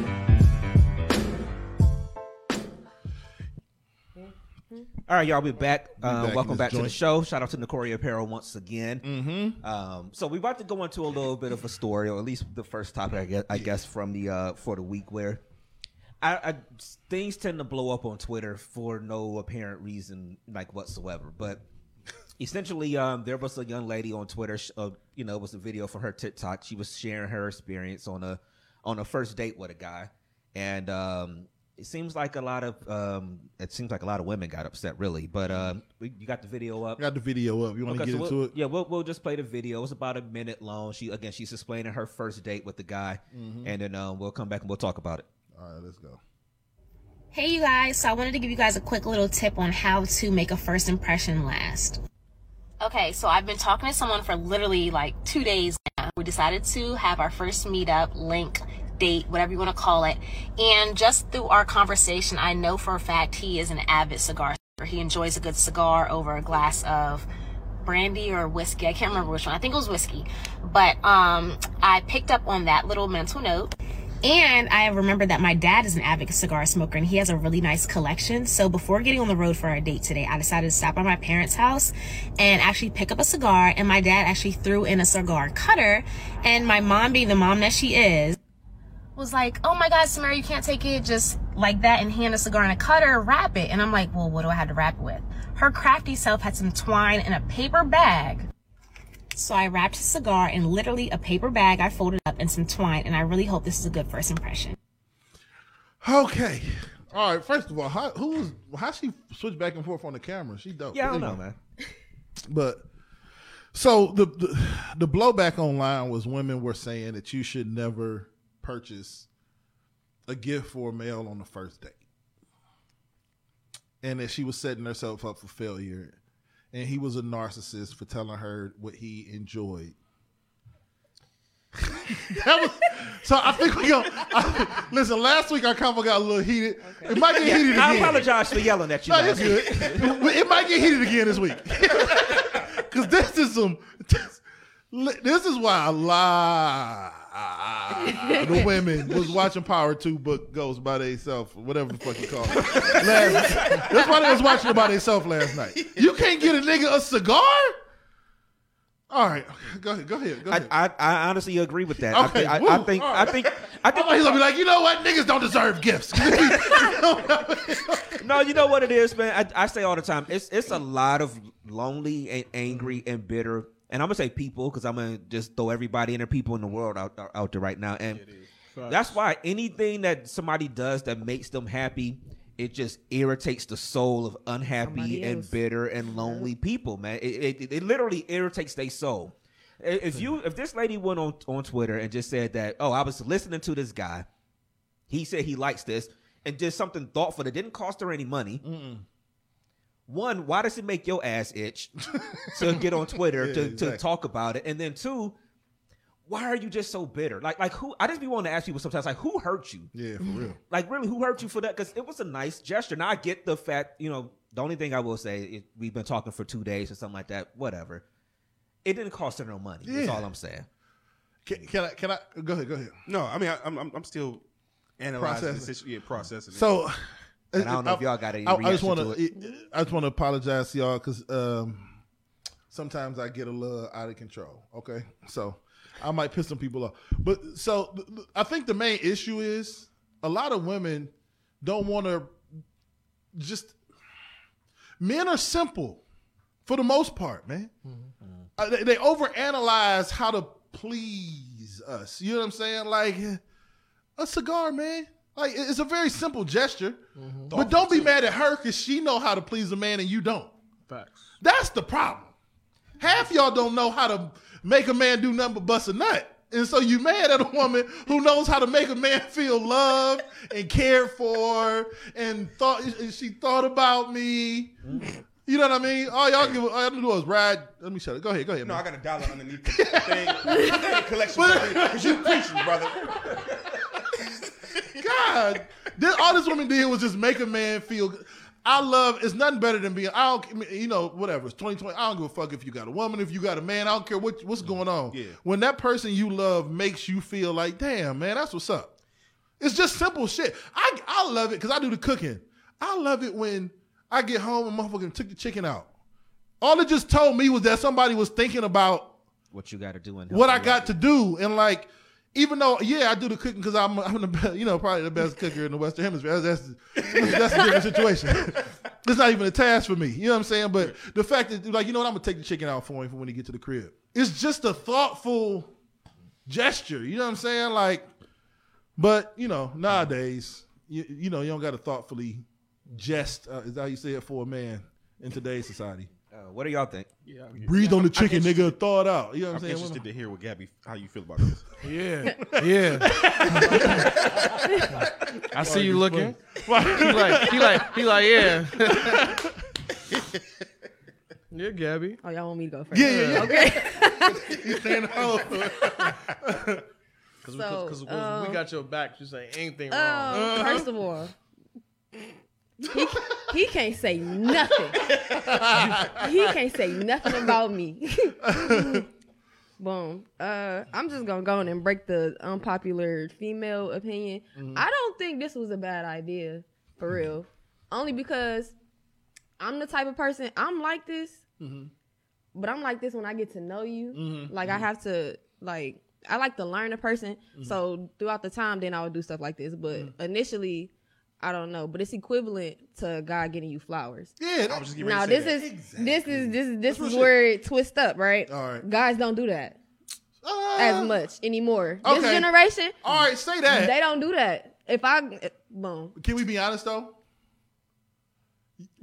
All right, y'all, we back. Uh,
back
welcome back to the show. Shout out to Nokore Apparel once again. Mm-hmm. Um, so we about to go into a little bit of a story, or at least the first topic, I guess, I guess from the uh, for the week where I, I things tend to blow up on Twitter for no apparent reason, like whatsoever. But essentially, um, there was a young lady on Twitter. Uh, you know, it was a video from her TikTok. She was sharing her experience on a on a first date with a guy, and um, it seems like a lot of um, it seems like a lot of women got upset, really. But um, we, you got the video up.
I got the video up. You want to
Okay,
get
so
into
we'll,
it?
Yeah, we'll we'll just play the video. It's about a minute long. She again, she's explaining her first date with the guy,
Mm-hmm.
and then um, we'll come back and we'll talk about it.
All right, let's go.
Hey you guys, so I wanted to give you guys a quick little tip on how to make a first impression last. Okay, so I've been talking to someone for literally like two days now. We decided to have our first meetup, link, date, whatever you want to call it. And just through our conversation, I know for a fact he is an avid cigar smoker. He enjoys a good cigar over a glass of brandy or whiskey. I can't remember which one. I think it was whiskey. But um, I picked up on that little mental note. And I remembered that my dad is an avid cigar smoker and he has a really nice collection. So before getting on the road for our date today, I decided to stop by my parents' house and actually pick up a cigar. And my dad actually threw in a cigar cutter. And my mom, being the mom that she is, was like, oh my God, Samara, you can't take it just like that and hand a cigar and a cutter, wrap it. And I'm like, well, what do I have to wrap it with? Her crafty self had some twine in a paper bag. So I wrapped his cigar in literally a paper bag I folded up and some twine. And I really hope this is a good first impression.
Okay. All right. First of all, how who's how she switch back and forth on the camera? She dope.
Yeah, I don't know, man.
But so the, the the blowback online was women were saying that you should never purchase a gift for a male on the first date, and that she was setting herself up for failure, and he was a narcissist for telling her what he enjoyed. that was so. I think we go. I, listen, last week our combo got a little heated. It might get heated
I
again.
apologize for yelling at you.
No, you're good. it might get heated again this week. Because this is some. This is why I lot of the women was watching Power 2 book Ghost by themselves, whatever the fuck you call it. Last, that's why they was watching it by themselves last night. You can't get a nigga a cigar? All right. Go ahead. Go ahead. Go
I,
ahead.
I, I honestly agree with that.
Okay,
I, think,
woo,
I, I think
all
I think I
I
think
thought he was going to be like, you know what? Niggas don't deserve gifts.
no, you know what it is, man. I, I say all the time, it's it's a lot of lonely and angry and bitter, and I'm gonna say people because I'm gonna just throw everybody and their people in the world out out there right now, and that's why anything that somebody does that makes them happy, it just irritates the soul of unhappy
Somebody
and
else.
bitter and lonely people, man. It, it, it literally irritates their soul. If you if this lady went on on Twitter and just said that, oh, I was listening to this guy, he said he likes this, and did something thoughtful that didn't cost her any money. One, why does it make your ass itch to get on Twitter
Yeah,
to,
exactly.
to talk about it? And then two, why are you just so bitter? Like like who? I just be wanting to ask people sometimes like who hurt you?
yeah, for real.
Like really, who hurt you for that? Because it was a nice gesture. Now I get the fact, you know, the only thing I will say, is we've been talking for two days or something like that. Whatever. It didn't cost her no money. That's all I'm saying.
Can, can I? Can I? Go ahead. Go ahead.
No, I mean I, I'm I'm I'm still analyzing
Processing.
the situation. Yeah, processing. it.
So,
And I don't know if y'all got any
I, I just want
to
to. I just want to apologize to y'all because um, sometimes I get a little out of control. Okay, so I might piss some people off. But so th- th- I think the main issue is a lot of women don't want to just. Men are simple for the most part, man. Uh, they, they overanalyze how to please us. You know what I'm saying? Like a cigar, man. Like it's a very simple gesture, mm-hmm. but don't be mad at her because she know how to please a man and you don't.
Facts.
That's the problem. Half y'all don't know how to make a man do nothing but bust a nut. And so you mad at a woman who knows how to make a man feel loved and cared for and thought and she thought about me. Mm-hmm. You know what I mean? All y'all give all y'all do is ride. Let me shut it. Go ahead, go ahead.
No, I got a dollar underneath the thing. Put that in collection because you preaching, brother.
God, this, all this woman did was just make a man feel. good. I love. It's nothing better than being. I don't. You know, whatever. It's 2020. I don't give a fuck if you got a woman, if you got a man. I don't care what what's going on.
Yeah.
When that person you love makes you feel like, damn, man, that's what's up. It's just simple shit. I I love it because I do the cooking. I love it when I get home and motherfucking took the chicken out. All it just told me was that somebody was thinking about
What you got to do and
what I got to do, and like, even though yeah, I do the cooking because I'm I'm the best, you know probably the best cooker in the Western Hemisphere. That's that's, that's a different situation. it's not even a task for me. You know what I'm saying? But the fact that like you know what, I'm gonna take the chicken out for him for when he get to the crib. It's just a thoughtful gesture. You know what I'm saying? Like, but you know nowadays, you, you know you don't got to thoughtfully jest. Uh, is that how you say it for a man in today's society?
Uh, what do y'all think?
Yeah,
Breathe on the chicken,
I'm
nigga. Thaw it out. You know what I'm,
I'm
saying?
interested to hear what Gabby, how you feel about this.
yeah, yeah. I see you looking. He like, he like, he like, yeah. yeah, Gabby.
Oh, y'all want me to go first?
Yeah, yeah, yeah.
Okay.
He's saying, oh.
Because
So,
we
um,
got your back. You say anything wrong.
Um, first of all, he, he can't say nothing. he can't say nothing about me. Boom. Uh, I'm just gonna go on and break the unpopular female opinion. Mm-hmm. I don't think this was a bad idea, for mm-hmm. real. Only because I'm the type of person I'm like this, mm-hmm. but I'm like this when I get to know you. Like I have to like I like to learn a person. So throughout the time, then I would do stuff like this. But initially, I don't know. But it's equivalent to God getting you flowers.
Yeah,
I was just getting
Now
ready to
this
say
is
that.
this is this is this
real
is
shit.
where it twists up, right?
All right.
Guys don't do that
Uh,
as much anymore. This generation,
All right, say that.
they don't do that. If I boom,
Can we be honest though?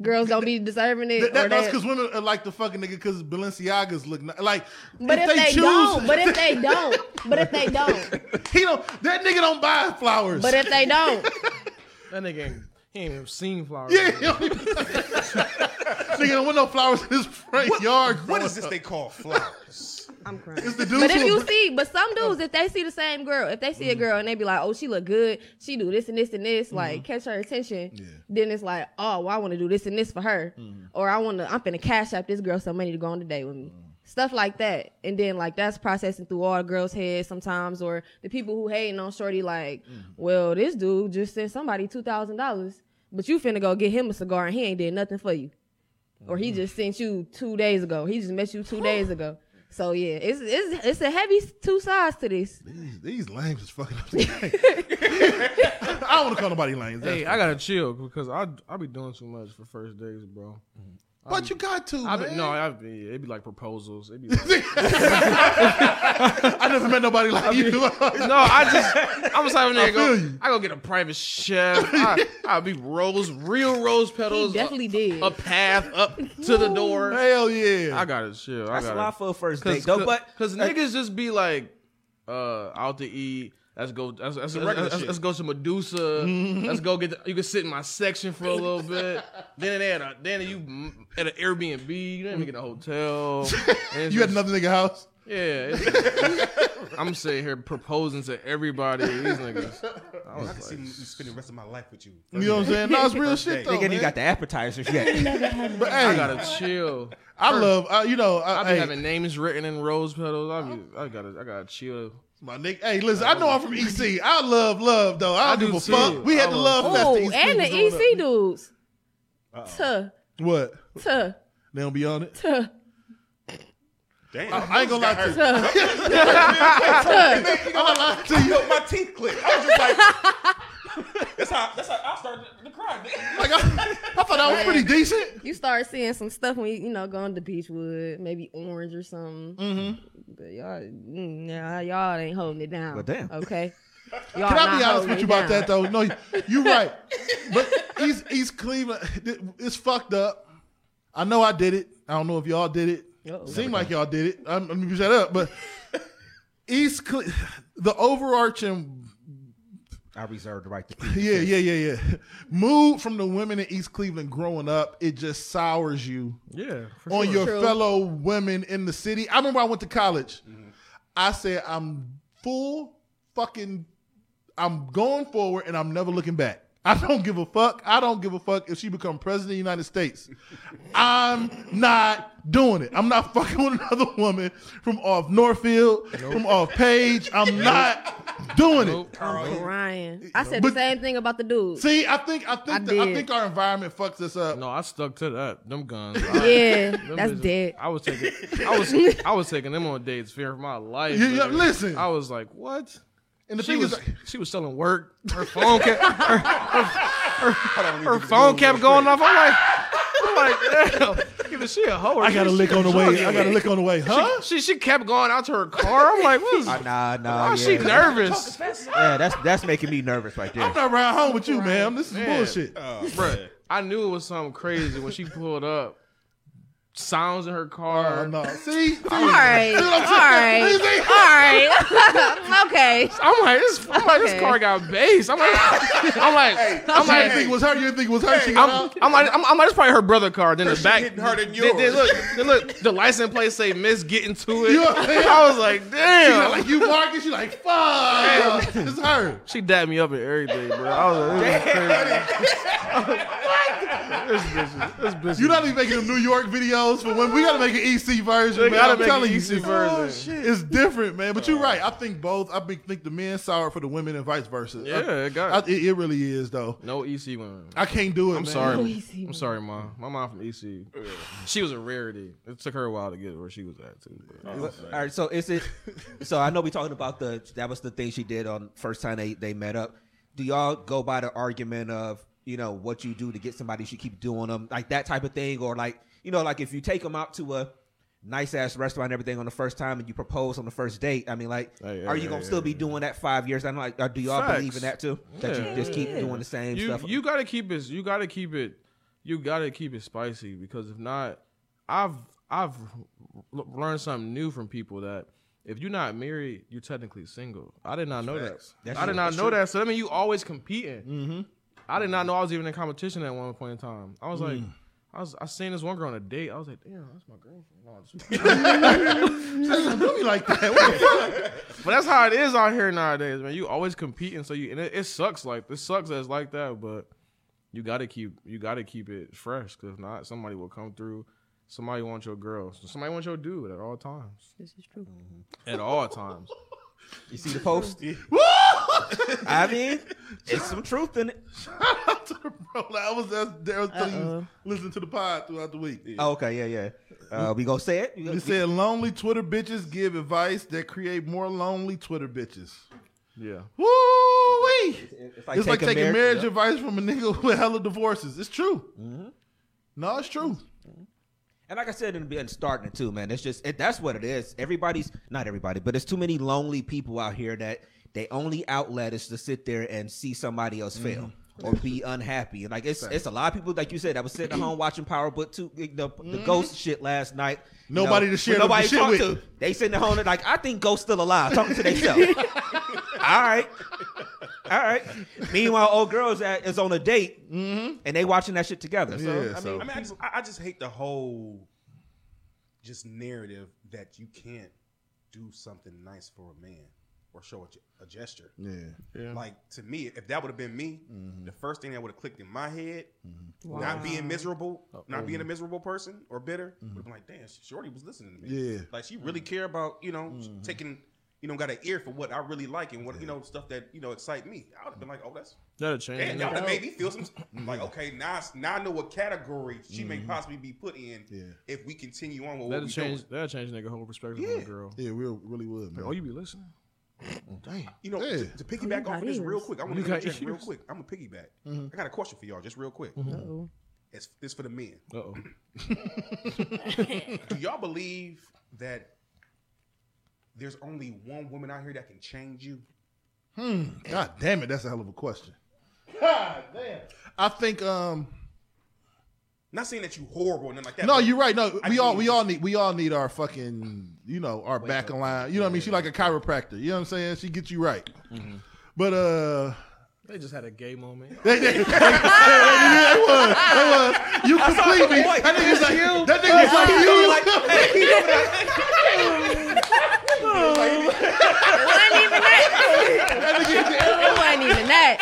girls don't be deserving it.
That,
or
that, that's because women are like the fucking nigga because Balenciagas look ni- like.
but if, they,
choose,
don't, but if they don't, but if they don't,
he don't. That nigga don't buy flowers.
but if they don't,
That nigga ain't, he ain't even seen flowers.
yeah, he don't even- nigga don't want no flowers in his front yard.
What
growing
is this
up.
they call flowers?
I'm crying.
It's the dudes
But if
who-
you see, but some dudes, if they see the same girl, if they see a mm. girl and they be like, "Oh, she look good, she do this and this and this," like mm-hmm. catch her attention, then it's like, "Oh, well, I want to do this and this for her," mm-hmm. or "I want to, I'm finna cash out this girl some money to go on the date with me." Mm-hmm. Stuff like that, and then like that's processing through all the girls' heads sometimes, or the people who hating on Shorty, like, mm. "Well, this dude just sent somebody two thousand dollars, but you finna go get him a cigar and he ain't did nothing for you." or he mm. just sent you two days ago. He just met you two days ago. So yeah, it's it's it's a heavy two sides to this.
These, these lames is fucking up the game. I don't want to call nobody lames.
Hey, I gotta chill because I I be doing too much for first days, bro. Mm.
But you got to.
I be,
man.
no, I be, it be like proposals. It be like,
I never met nobody like you.
no, I just I'm just having
I
to go.
feel you.
I go get a private chef. I, I be rose, real rose petals.
He
petals.
definitely
a,
did.
a path up to the door.
Hell yeah.
I gotta chill. I
That's a
gotta,
lot for a first date, though. But
because niggas just be like, uh, out to eat. Let's go. Let's, let's,
The regular
let's-
shit.
let's go to Medusa. let's go get. The, you can sit in my section for a little bit. Then they at a, then you at an Airbnb. You didn't even get a hotel.
You at
just-
another nigga house?
Yeah. I'm sitting here proposing to everybody. These niggas. I
I
was
can see me spending the rest of my life with you.
You know what I'm saying? No, it's real shit though.
nigga, you got the appetizers yet.
But
I gotta chill.
I love, uh, you know, I,
I be
hey,
having names written in rose petals. I be, I gotta, I gotta chill.
My nigga. Hey, listen, I know I'm from EC. I love love though. I
I
don't
do
give a
too.
fuck. We had
I
the
love-
love fest.
Oh,
that EC
and the
was growing
EC dudes. Tuh.
What?
tuh,
They don't be on it.
tuh,
Damn.
I, I ain't gonna lie to you.
tuh.
I'm not lying to you.
Yo, my teeth clicked. I was just like, that's how that's how I started to
Like I, I thought that was pretty decent.
You start seeing some stuff when you, you know, going to Beachwood, maybe orange or something. Mm-hmm. But y'all, mm, nah, y'all ain't holding it down.
But damn.
Okay. Y'all
Can I be honest with
it
you about
down.
that though? No, you're right. But East East Cleveland, it's fucked up. I know I did it. I don't know if y'all did it.
Uh-oh.
Seemed like y'all did it. I'm, I'm gonna shut up. But East, Cle- the overarching
I reserve the right to keep.
Yeah, yeah, yeah, yeah. Mood from the women in East Cleveland growing up, it just sours you
Yeah, for
on
sure.
your
True.
fellow women in the city. I remember I went to college. Mm-hmm. I said, I'm full fucking, I'm going forward and I'm never looking back. I don't give a fuck. I don't give a fuck if she become president of the United States. I'm not doing it. I'm not fucking with another woman from off Northfield, from off Page. I'm not doing it.
I'm crying. I said
But-
the same thing about the dude.
See, I think I think
I
the- I think our environment fucks us up.
No, I stuck to that. Them guns.
Yeah,
Them
that's
bitches-
dead.
I was taking. I was. I was taking them on dates, fear for my life.
You- you-
man.
listen.
I was like, what?
And the
she
thing
was.
is,
she was selling work. Her phone kept. Her, her, her, her phone kept going off. I'm like. I'm like, damn. Either she a hoe or
I got a
she-
lick on the way. I got a lick on the way. Huh?
She, she kept going out to her car. I'm like, what is?
Uh, nah, nah.
Why
yeah.
is she nervous?
Yeah, that's that's making me nervous right there.
I'm not around home with you, ma'am. This is
Man.
bullshit.
Bruh, I knew it was something crazy when she pulled up. Sounds in her car.
Oh, no. See? See?
All right,
See
all
what I'm saying?
right,
See?
all right. okay.
I'm like, this, I'm like, this
Okay.
car got bass. I'm like, I'm like, I'm
I'm
like,
like, think it was her. You didn't think it was her? She got
I'm,
out?
I'm like, I'm, I'm like, it's probably her brother car. Then the
shit
back,
hitting harder than
then, then look, then look, the license plate say Miss getting to it.
You know I'm saying?
I was like,
She
damn.
got like you marking. She like fuck. It's her.
she dabbed me up and everything, bro. I was like, this is crazy. this bitch, this bitch.
You're not even making a New York videos for when we gotta make an EC version.
We
man.
gotta
I'm
make an
telling you,
EC version.
It's different, man. But you're oh. right. I think both. I think think the men saw it for the women and vice versa.
Yeah,
I-
it got-
I- it, it really is though.
no EC women.
I can't do it.
I'm
man.
sorry.
easy,
I'm sorry, mom. My mom from EC. She was a rarity. It took her a while to get where she was at too. but- oh,
All right, so is it? So I know we talking about the that was the thing she did on first time they they met up. Do y'all go by the argument of you know what you do to get somebody, you should keep doing them, like that type of thing, or like you know, like if you take them out to a nice ass restaurant and everything on the first time and you propose on the first date, I mean, like,
Hey,
are
hey,
you gonna
hey,
still be doing that five years? I'm like, or do y'all
Facts.
believe in that too? That
Yeah.
you just keep doing the same
you,
stuff?
You gotta keep it. You gotta keep it. You gotta keep it spicy because if not, I've I've learned something new from people that if you're not married, you're technically single. I did not know
Facts.
that.
That's
I did
true.
not
That's
know that. So I mean, you always competing.
mm-hmm.
I did not know I was even in competition at one point in time. I was like. I was I seen this one girl on a date. I was like, damn, that's my girlfriend. No, I'm just-
How you gonna do me like that? What the fuck?
but that's how it is out here nowadays, man. You always competing, so you and it, it sucks. Like it sucks that it's like that, but you gotta keep you gotta keep it fresh. Cause if not, somebody will come through. Somebody wants your girl. Somebody wants your dude at all times.
This is true.
At all times.
You see the post? I mean, it's some truth in it.
Shout out to the bro. Like, I was that's there was telling you
Uh-oh.
listen to the pod throughout the week.
Oh, okay, yeah, yeah. Uh, we gonna say it. We
He
gonna-
said lonely Twitter bitches give advice that create more lonely Twitter bitches.
Yeah.
Woo wee!
It's
It's like taking marriage,
yeah.
advice from a nigga with hella divorces. It's true. No, it's true.
And like I said in the beginning, starting it too, man. It's just it, that's what it is. Everybody's not everybody, but there's too many lonely people out here that they only outlet is to sit there and see somebody else mm-hmm. fail or be unhappy. And like it's it's a lot of people, like you said, that was sitting at home watching Power Book two, the, the Ghost shit last night. You
Nobody
know,
to share
with
the
nobody
shit
talk
with.
to. They sitting at home and like, I think Ghost still alive, talking to themselves. All right. All right. Meanwhile, old girl is, at, is on a date mm-hmm. and they watching that shit together. So,
Yeah,
I
so-
mean,
I mean, I just, I just hate the whole just narrative that you can't do something nice for a man or show a, a gesture.
Yeah.
Yeah.
Like to me, if that would have been me,
Mm-hmm.
the first thing that would have clicked in my head, mm-hmm. not being miserable, not being a mm-hmm. miserable person or bitter, mm-hmm. would have been like, damn, Shorty was listening to me.
Mm-hmm. Yeah.
like she really care about you know taking. You know, got an ear for what I really like and what you know stuff that you know excite me. I would have been like, "Oh, that's
That'll change.
Damn,
it.
that would made me feel some like okay now I- now I know what category she may possibly be put in
Yeah.
if we continue on with
That'll
we
change.
doing.
That'll change nigga whole perspective on
Yeah.
the girl.
Yeah, we really would, man.
Oh, you be listening? Damn.
You know,
Yeah.
to, to piggyback
got
off of this real quick, I want
You
to
got
interject real quick. I'm a piggyback.
Mm-hmm.
I got a question for y'all, just real quick.
Uh-oh.
It's this for the men.
Uh oh.
Do y'all believe that there's only one woman out here that can change you? Hmm.
God damn it, that's a hell of a question. God damn. I think um
Not saying that you horrible and nothing like that.
no, you're right. No,
I
we all we all need we all need our fucking you know our back in line. You know what I mean? She like a chiropractor. You know what I'm saying? She gets you right. But uh,
They just had a gay moment.
they, they, they, they was, they was. You complete me. That nigga's like you. That nigga's like you.
It wasn't even that.
That nigga hit the arrow.
It wasn't even that.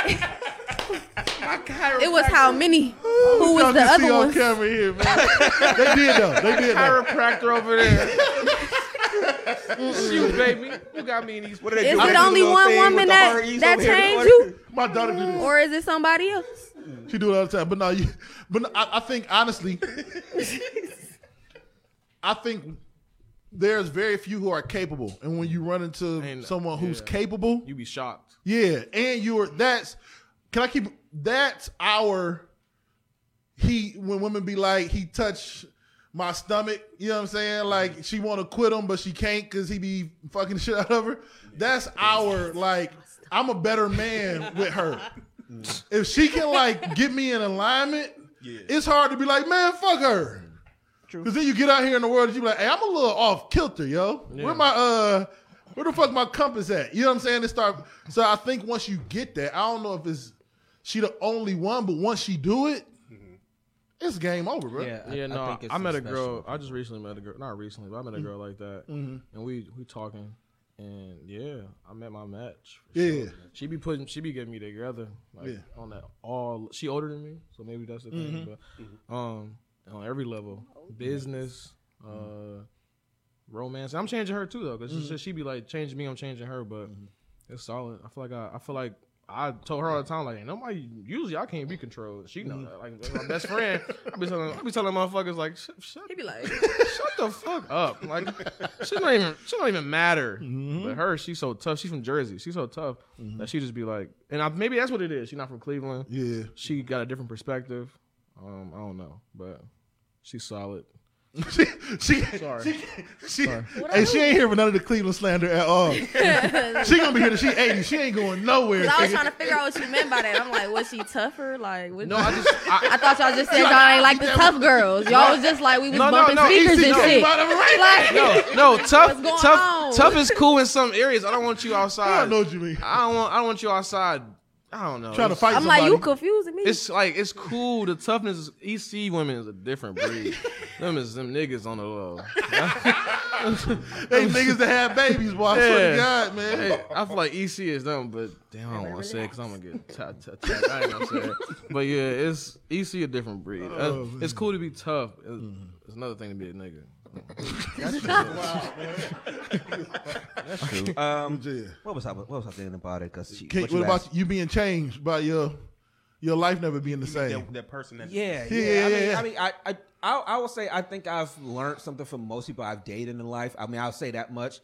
It was how many? Who was the
can see
other
on
one?
camera here, man. they did though. They did though.
Chiropractor over there. Shoot, baby. You got me in these.
What do they
Is
do?
it
They do
only
the little
one
thing with
woman
the
that
heart
that
over here in the
changed you,
My daughter do this.
or is it somebody else?
She do it all the time. But no, you. But no, I, I think honestly, I think there's very few who are capable, and when you run into
And,
someone who's
yeah.
capable,
You be shocked.
yeah, and you're that's. Can I keep? That's our. He when women be like he touched my stomach, you know what I'm saying? Like she want to quit him, but she can't because he be fucking the shit out of her. That's our like. I'm a better man with her. If she can like get me in alignment, it's hard to be like, man, fuck her. Because then you get out here in the world and you be like, hey, I'm a little off kilter, yo. Where my uh, where the fuck my compass at? You know what I'm saying? It start. So I think once you get that, I don't know if it's she the only one, but once she do it, it's game over, bro.
Yeah, I,
yeah,
I
no,
think it's
I, met a girl. I just recently met a girl. Not recently, but I met a girl like that,
Mm-hmm.
and we we talking, and yeah, I met my match.
Yeah.
sure. she be putting, she be getting me together, like
Yeah.
on that all. She older than me, so maybe that's the
Mm-hmm.
thing. But um, on every level, business, uh, romance. I'm changing her too though, because
Mm-hmm.
she be like changing me, I'm changing her, but it's solid. I feel like I, I feel like. I told her all the time, like, ain't nobody. Usually, I can't be controlled. She know that. Like, that's my best friend. I be telling, I be telling motherfuckers, like, shut, shut
He be like,
shut the fuck up. Like she don't even she don't even matter.
Mm-hmm.
But her, she's so tough. She's from Jersey. She's so tough that she just be like, and I, maybe that's what it is. She's not from Cleveland.
Yeah.
She got a different perspective. Um, I don't know, but she's solid.
She, she,
Sorry.
she, she, hey, she ain't here for none of the Cleveland slander at all. she gonna be here till she 80. She ain't going nowhere.
I was trying to figure out what you meant by that. I'm like, was she tougher? Like, what
No, I just I,
I thought y'all just said y'all ain't like the tough girls. Y'all was just like we was
No, no,
bumping
no,
speakers
EC
and
came
shit.
out of it right
Like,
no no tough
What's
tough
on?
tough is cool in some areas. I don't want you
I
outside.
don't know what you mean.
I don't want I don't want you outside. I don't know.
Trying to fight
I'm
somebody.
like, you confusing me.
It's like it's cool. The toughness, EC women is a different breed. them is them niggas on the low.
They niggas that have babies, boy. I swear to God, man.
Hey, I feel like EC is them, but damn, I don't want to say because I'm gonna get tapped. Tap, tap. Ain't gonna say it. But yeah, it's EC a different breed. Uh,
Oh,
it's cool to be tough. It's, it's another thing to be a nigga.
Um,
Yeah.
what was I? What was I thinking about it? Because what
what
you
about
asked-
you being changed by your your life never being the same?
That, that person that
Yeah, yeah.
Yeah,
I,
yeah,
mean,
yeah.
I mean, I, I, I, I would say I think I've learned something from most people I've dated in life. I mean, I'll say that much.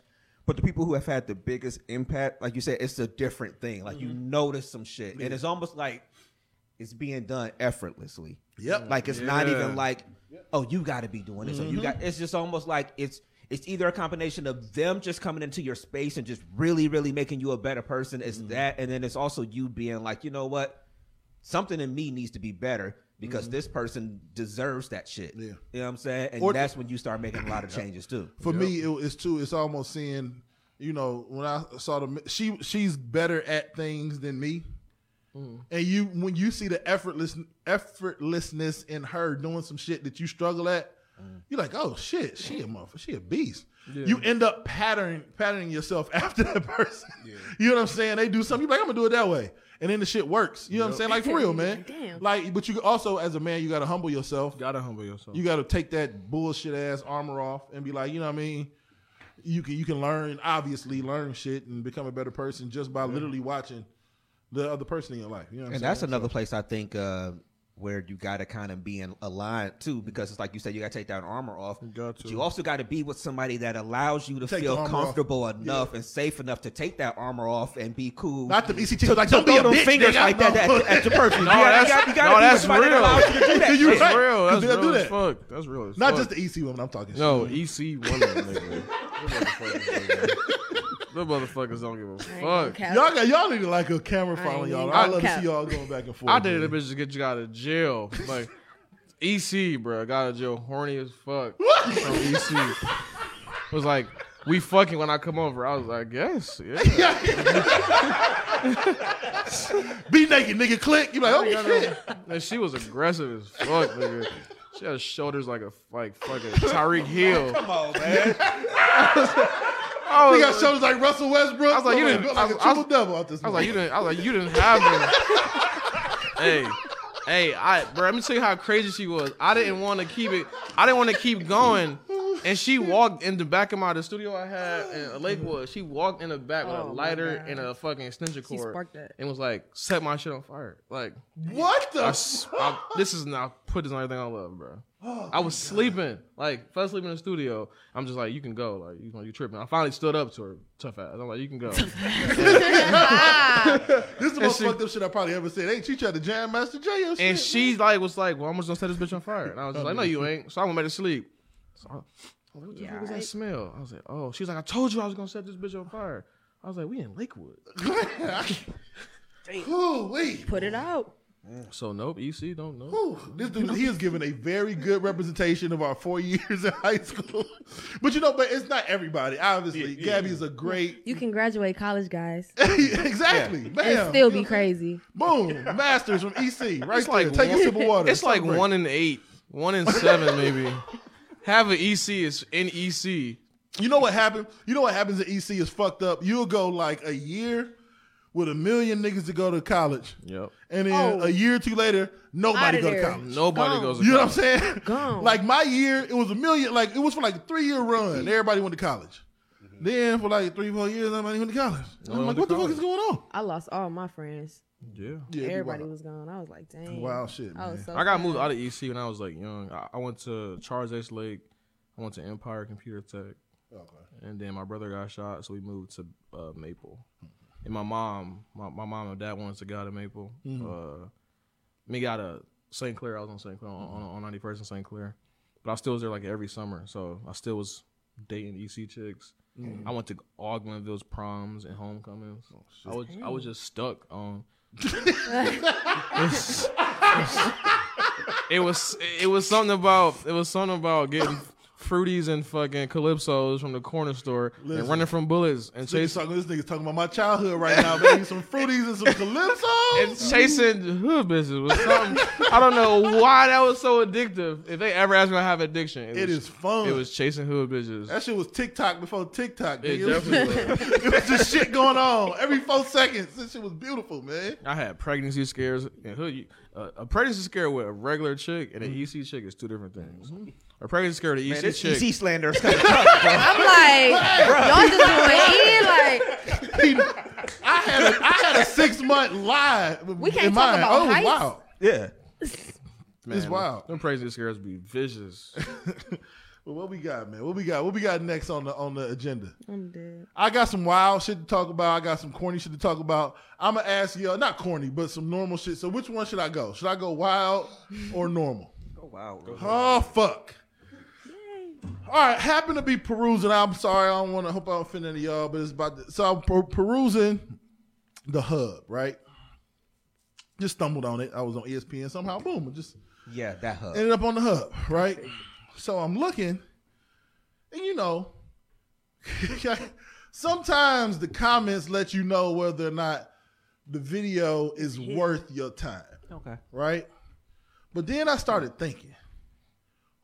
But the people who have had the biggest impact, like you said, it's a different thing. Like you notice some shit, and it's almost like it's being done effortlessly.
Yep.
Mm, like it's not even like, oh, you got to be doing this. Or you got. Mm-hmm. It's just almost like it's. It's either a combination of them just coming into your space and just really, really making you a better person. It's mm-hmm. that, and then it's also you being like, you know what, something in me needs to be better because mm-hmm. this person deserves that shit.
Yeah.
You know what I'm saying? And
Or-
that's when you start making a lot of changes too.
For me, it, it's too. It's almost seeing. You know, when I saw the she she's better at things than me, Mm. and you when you see the effortless effortlessness in her doing some shit that you struggle at, mm. you're like, oh shit, she a motherfucker, she a beast. You end up patterning patterning yourself after that person. You know what I'm saying? They do something, you're like, I'm gonna do it that way. And then the shit works. You know what I'm saying? Like for real, man.
Damn.
Like, but you also as a man, you gotta humble yourself.
Gotta humble yourself.
You got to take that bullshit ass armor off and be like, you know what I mean? You can you can learn obviously learn shit and become a better person just by literally watching the other person in your life. You know what I'm
And
saying?
that's another place I think uh, where you got to kind of be in aligned too, because it's like you said, you got to take that armor off. You
got to.
But you also got to be with somebody that allows you to
Take
feel comfortable
off.
enough and safe enough to take that armor off and be cool.
Not the ECT
to,
like
to
don't be a
them
bitch,
fingers
nigga.
like that at, at your person.
No,
you gotta,
that's-
you gotta, you gotta
no, that's
with
real.
that you to do that.
You
shit.
That's
right.
real.
'Cause
That's
they'll do
real as fuck. That's real as
Not
fuck.
just the EC women. I'm talking. To.
No,
shit.
EC women, nigga. Them motherfuckers, nigga. Don't give a fuck.
Y'all got y'all need to like a camera following y'all. I,
I
love to see y'all going back and forth.
I did it,
man.
bitch, to get you out of jail. Like EC, bro, got out of jail horny as fuck from EC. Was like, we fucking when I come over. I was like, yes, yeah.
Be naked, nigga. Click. You like, oh shit.
And she was aggressive as fuck, nigga. She had shoulders like a like fucking Tyreek Hill.
Come on, man.
I
He got shoulders like Russell Westbrook.
I was like, you didn't-
built
I
like a
was-
triple double out this.
I was like, you didn't. I was like, you didn't have them. hey, Hey, I bro, let me tell you how crazy she was. I didn't want to keep it. I didn't want to keep going. And she walked in the back of my the studio I had in Lakewood. She walked in the back with
Oh,
a lighter and a fucking extension
She
cord,
sparked that.
and was like, "Set my shit on fire!" Like,
What the?
I, s- I- this is now put this on everything I love, bro. I was sleeping, like fell asleep in the studio. I'm just like, you can go, like you know, you tripping. I finally stood up to her, tough ass. I'm like, you can go.
This is the most
she-
fucked up shit I probably ever said. Hey, she tried to jam Master J or shit.
And she like was like, "Well, I'm just gonna set this bitch on fire." And I was just like, "No, you ain't." So I went back to sleep. So I, I was like, what the fuck is that smell? I was like, "Oh." She was like, "I told you I was gonna set this bitch on fire." I was like, "We in Lakewood."
Ooh, wait.
Put it out.
So nope, EC don't know.
Ooh, this dude, he has given a very good representation of our four years in high school. But you know, but it's not everybody. Obviously, Gabby is a great.
You can graduate college, guys,
exactly,
and
bam.
still
You
be
know,
crazy.
Boom, masters from EC, right
It's
there.
like
Take a
one-
sip of water.
It's like
Celebrate.
one in eight, one in seven, maybe. Have an EC is in EC.
You know what happened? You know what happens at EC is fucked up. You'll go like a year with a million niggas to go to college,
Yep.
and then
Oh.
a year or two later, nobody
Outta
go to
there.
college.
Nobody
Gone.
goes. To
You know what I'm saying?
Gone.
Like my year, it was a million. Like it was for like a three year run. Everybody went to college. Then for like three, four years, nobody went to college.
No
I'm like, what
to
the fuck is going on?
I lost all my friends.
Yeah.
Yeah,
Everybody was gone. I was like, dang.
Wild shit,
I
man.
was so
I got moved out of EC when I was like young. I, I went to Charles H. Lake. I went to Empire Computech. Okay. And then my brother got shot, so we moved to uh, Maple. And my mom, my, my mom and dad wanted to go to Maple. Uh, me got a St. Clair. I was on St. Clair on, on, on 91st and St. Clair, but I still was there like every summer. So I still was dating EC chicks. I went to all Glenville's proms and homecomings. I was I was just stuck on. It was it was something about it was something about getting fruities and fucking calypsos from the corner store
Listen.
and running from bullets and
This
chasing
talking, this nigga's talking about my childhood right now, baby. Some fruities and some calypso.
and chasing hood bitches was something. I don't know why that was so addictive. If they ever asked me to have addiction, it,
It
was,
is fun.
It was chasing hood bitches.
That shit was TikTok before TikTok.
It
nigga. It, was,
definitely
it was just shit going on every four seconds. This shit was beautiful, man.
I had pregnancy scares and hood. Uh, a pregnancy scare with a regular chick and an EC chick is two different things. A pregnancy scare with an EC
Man, this
chick.
EC slander is kind of tough, bro.
I'm like, y'all just going in like.
I had a, I had a six month lie.
We can't
in
talk
mind.
about
oh, it
heights.
wild.
Yeah.
Man,
It's wild.
Them pregnancy scares be vicious.
Well, what we got, man? What we got? What we got next on the on the agenda?
I'm dead.
I got some wild shit to talk about. I got some corny shit to talk about. I'm gonna ask y'all, not corny, but some normal shit. So, which one should I go? Should I go wild or normal?
Oh, wow.
Oh fuck! All right, happen to be perusing. I'm sorry, I don't want to hope I don't offend any of y'all, but it's about. The, so I'm per- perusing the hub, right? Just stumbled on it. I was on ESPN somehow. Boom! It just
Yeah, that hub.
ended up on the hub, right? So I'm looking, and you know, sometimes the comments let you know whether or not the video is worth your time,
Okay.
right? But then I started thinking,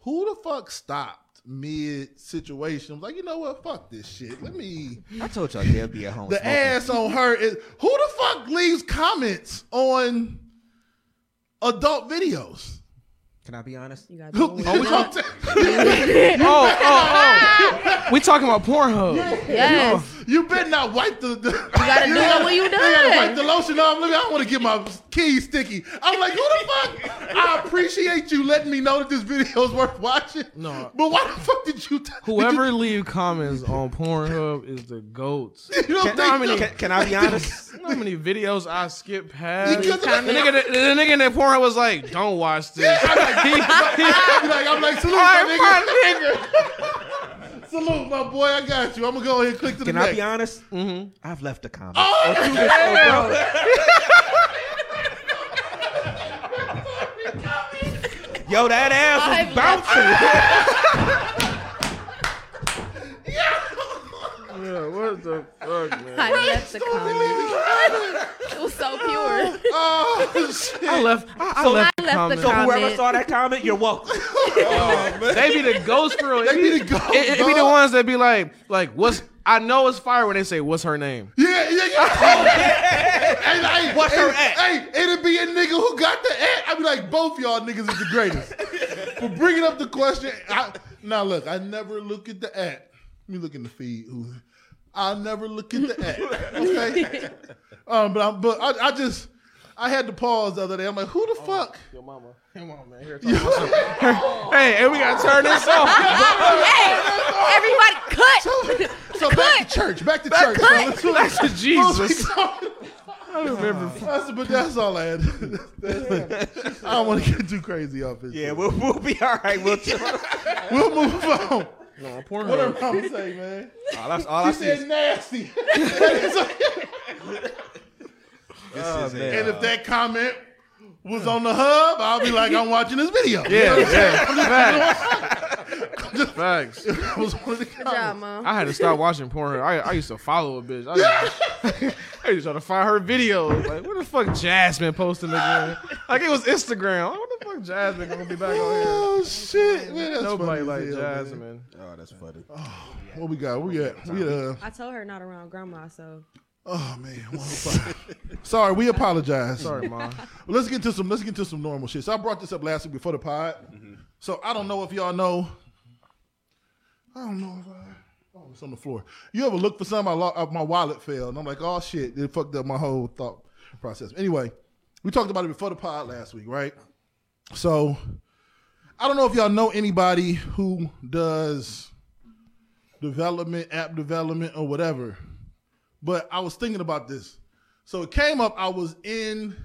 who the fuck stopped mid situation? I'm like, you know what? Fuck this shit. Let me.
I told y'all they'll be at home.
The
smoking.
ass on her is who the fuck leaves comments on adult videos?
Can I be honest?
You gotta do
oh, we
it.
talking-
oh, oh, oh. We talking about Pornhub.
Yes.
You better not wipe the. the you
gotta do it when you
You gotta wipe the lotion off. Look, I don't want to get my keys sticky. I'm like, who the fuck? I appreciate you letting me know that this video is worth watching.
No.
but why the fuck did you? T-
Whoever leave comments on Pornhub is the goats.
You, you don't
Can,
think
how many-
can, can I be honest?
How many videos I skip past? The
the-
nigga, the, the nigga in that Pornhub was like, "Don't watch this."
I'm like, I'm like, I'm like, salute my nigga.
my nigga.
Salute my boy. I got you. I'm gonna go ahead and click to the
Can
next.
I be honest? Mm-hmm. I've left a comment.
Oh,
Or two this- Yo, that ass
I've
was bouncing.
Yeah, what the fuck, man?
I left the comment. It was so pure.
oh shit.
I left. I, I
So-
left
I
the
left the
comment.
so whoever saw that comment, you're welcome.
They be the ghost for real.
They be the ghost,
It, it be the ones that be like, like, what's? I know it's fire when they say, "What's her name?"
Yeah, yeah, yeah. hey, hey,
What's
hey,
her at?
Hey, it'd be a nigga who got the at. I'd be like, both y'all niggas is the greatest. For bringing up the question. I, now look, I never look at the at. Let me look in the feed. Ooh. I never look at the at. Okay. um, but I'm, but I, I just I had to pause the other day. I'm like, who the fuck?
Yo, mama. Come on, man. Here, talk hey, hey, we gotta turn this off.
hey, everybody, cut.
So back to church. Back to church.
cut.
So let's-
Back to Jesus.
I remember. That's, but that's all I had. I don't want to get too crazy off it.
Yeah, we'll, we'll be all right. We'll.
we'll move on.
No, porn
What her mama say, man?
all I, all I
She
see is
said nasty.
Oh, man.
and if that comment was on the hub, I'll be like, I'm watching this video.
Yeah,
You know
yeah.
I'm?
Facts.
That was one of the
Good job,
comments.
mom.
I had to stop watching porn. I, I used to follow a bitch. I used, I used to try to find her videos. Like, what the fuck Jasmine posting again? Like, it was Instagram. Like, what the fuck Jasmine gonna be back on here?
Oh shit, man! That's
Nobody
funny
like
as hell, man.
Jasmine.
Oh, that's funny.
What we got? We got. We got. Uh,
I told her not around grandma, so
oh man, 105. Sorry, we apologize.
Sorry, mom.
Well, let's get to some. Let's get to some normal shit. So I brought this up last week before the pod. So I don't know if y'all know. I don't know if I. Oh, it's on the floor. You ever look for something? I lo- uh, my wallet fell, and I'm like, oh shit! It fucked up my whole thought process. Anyway, we talked about it before the pod last week, right? So I don't know if y'all know anybody who does development, app development, or whatever. But I was thinking about this. So it came up. I was in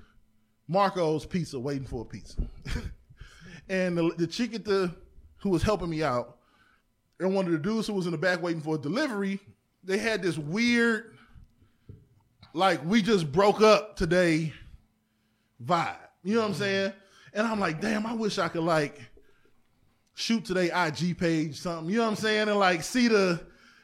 Marco's Pizza waiting for a pizza, and the, the chick at the who was helping me out, and one of the dudes who was in the back waiting for a delivery, they had this weird, like we just broke up today vibe. You know what I'm saying? And I'm like, damn, I wish I could like shoot today IG page something. You know what I'm saying? And like see the,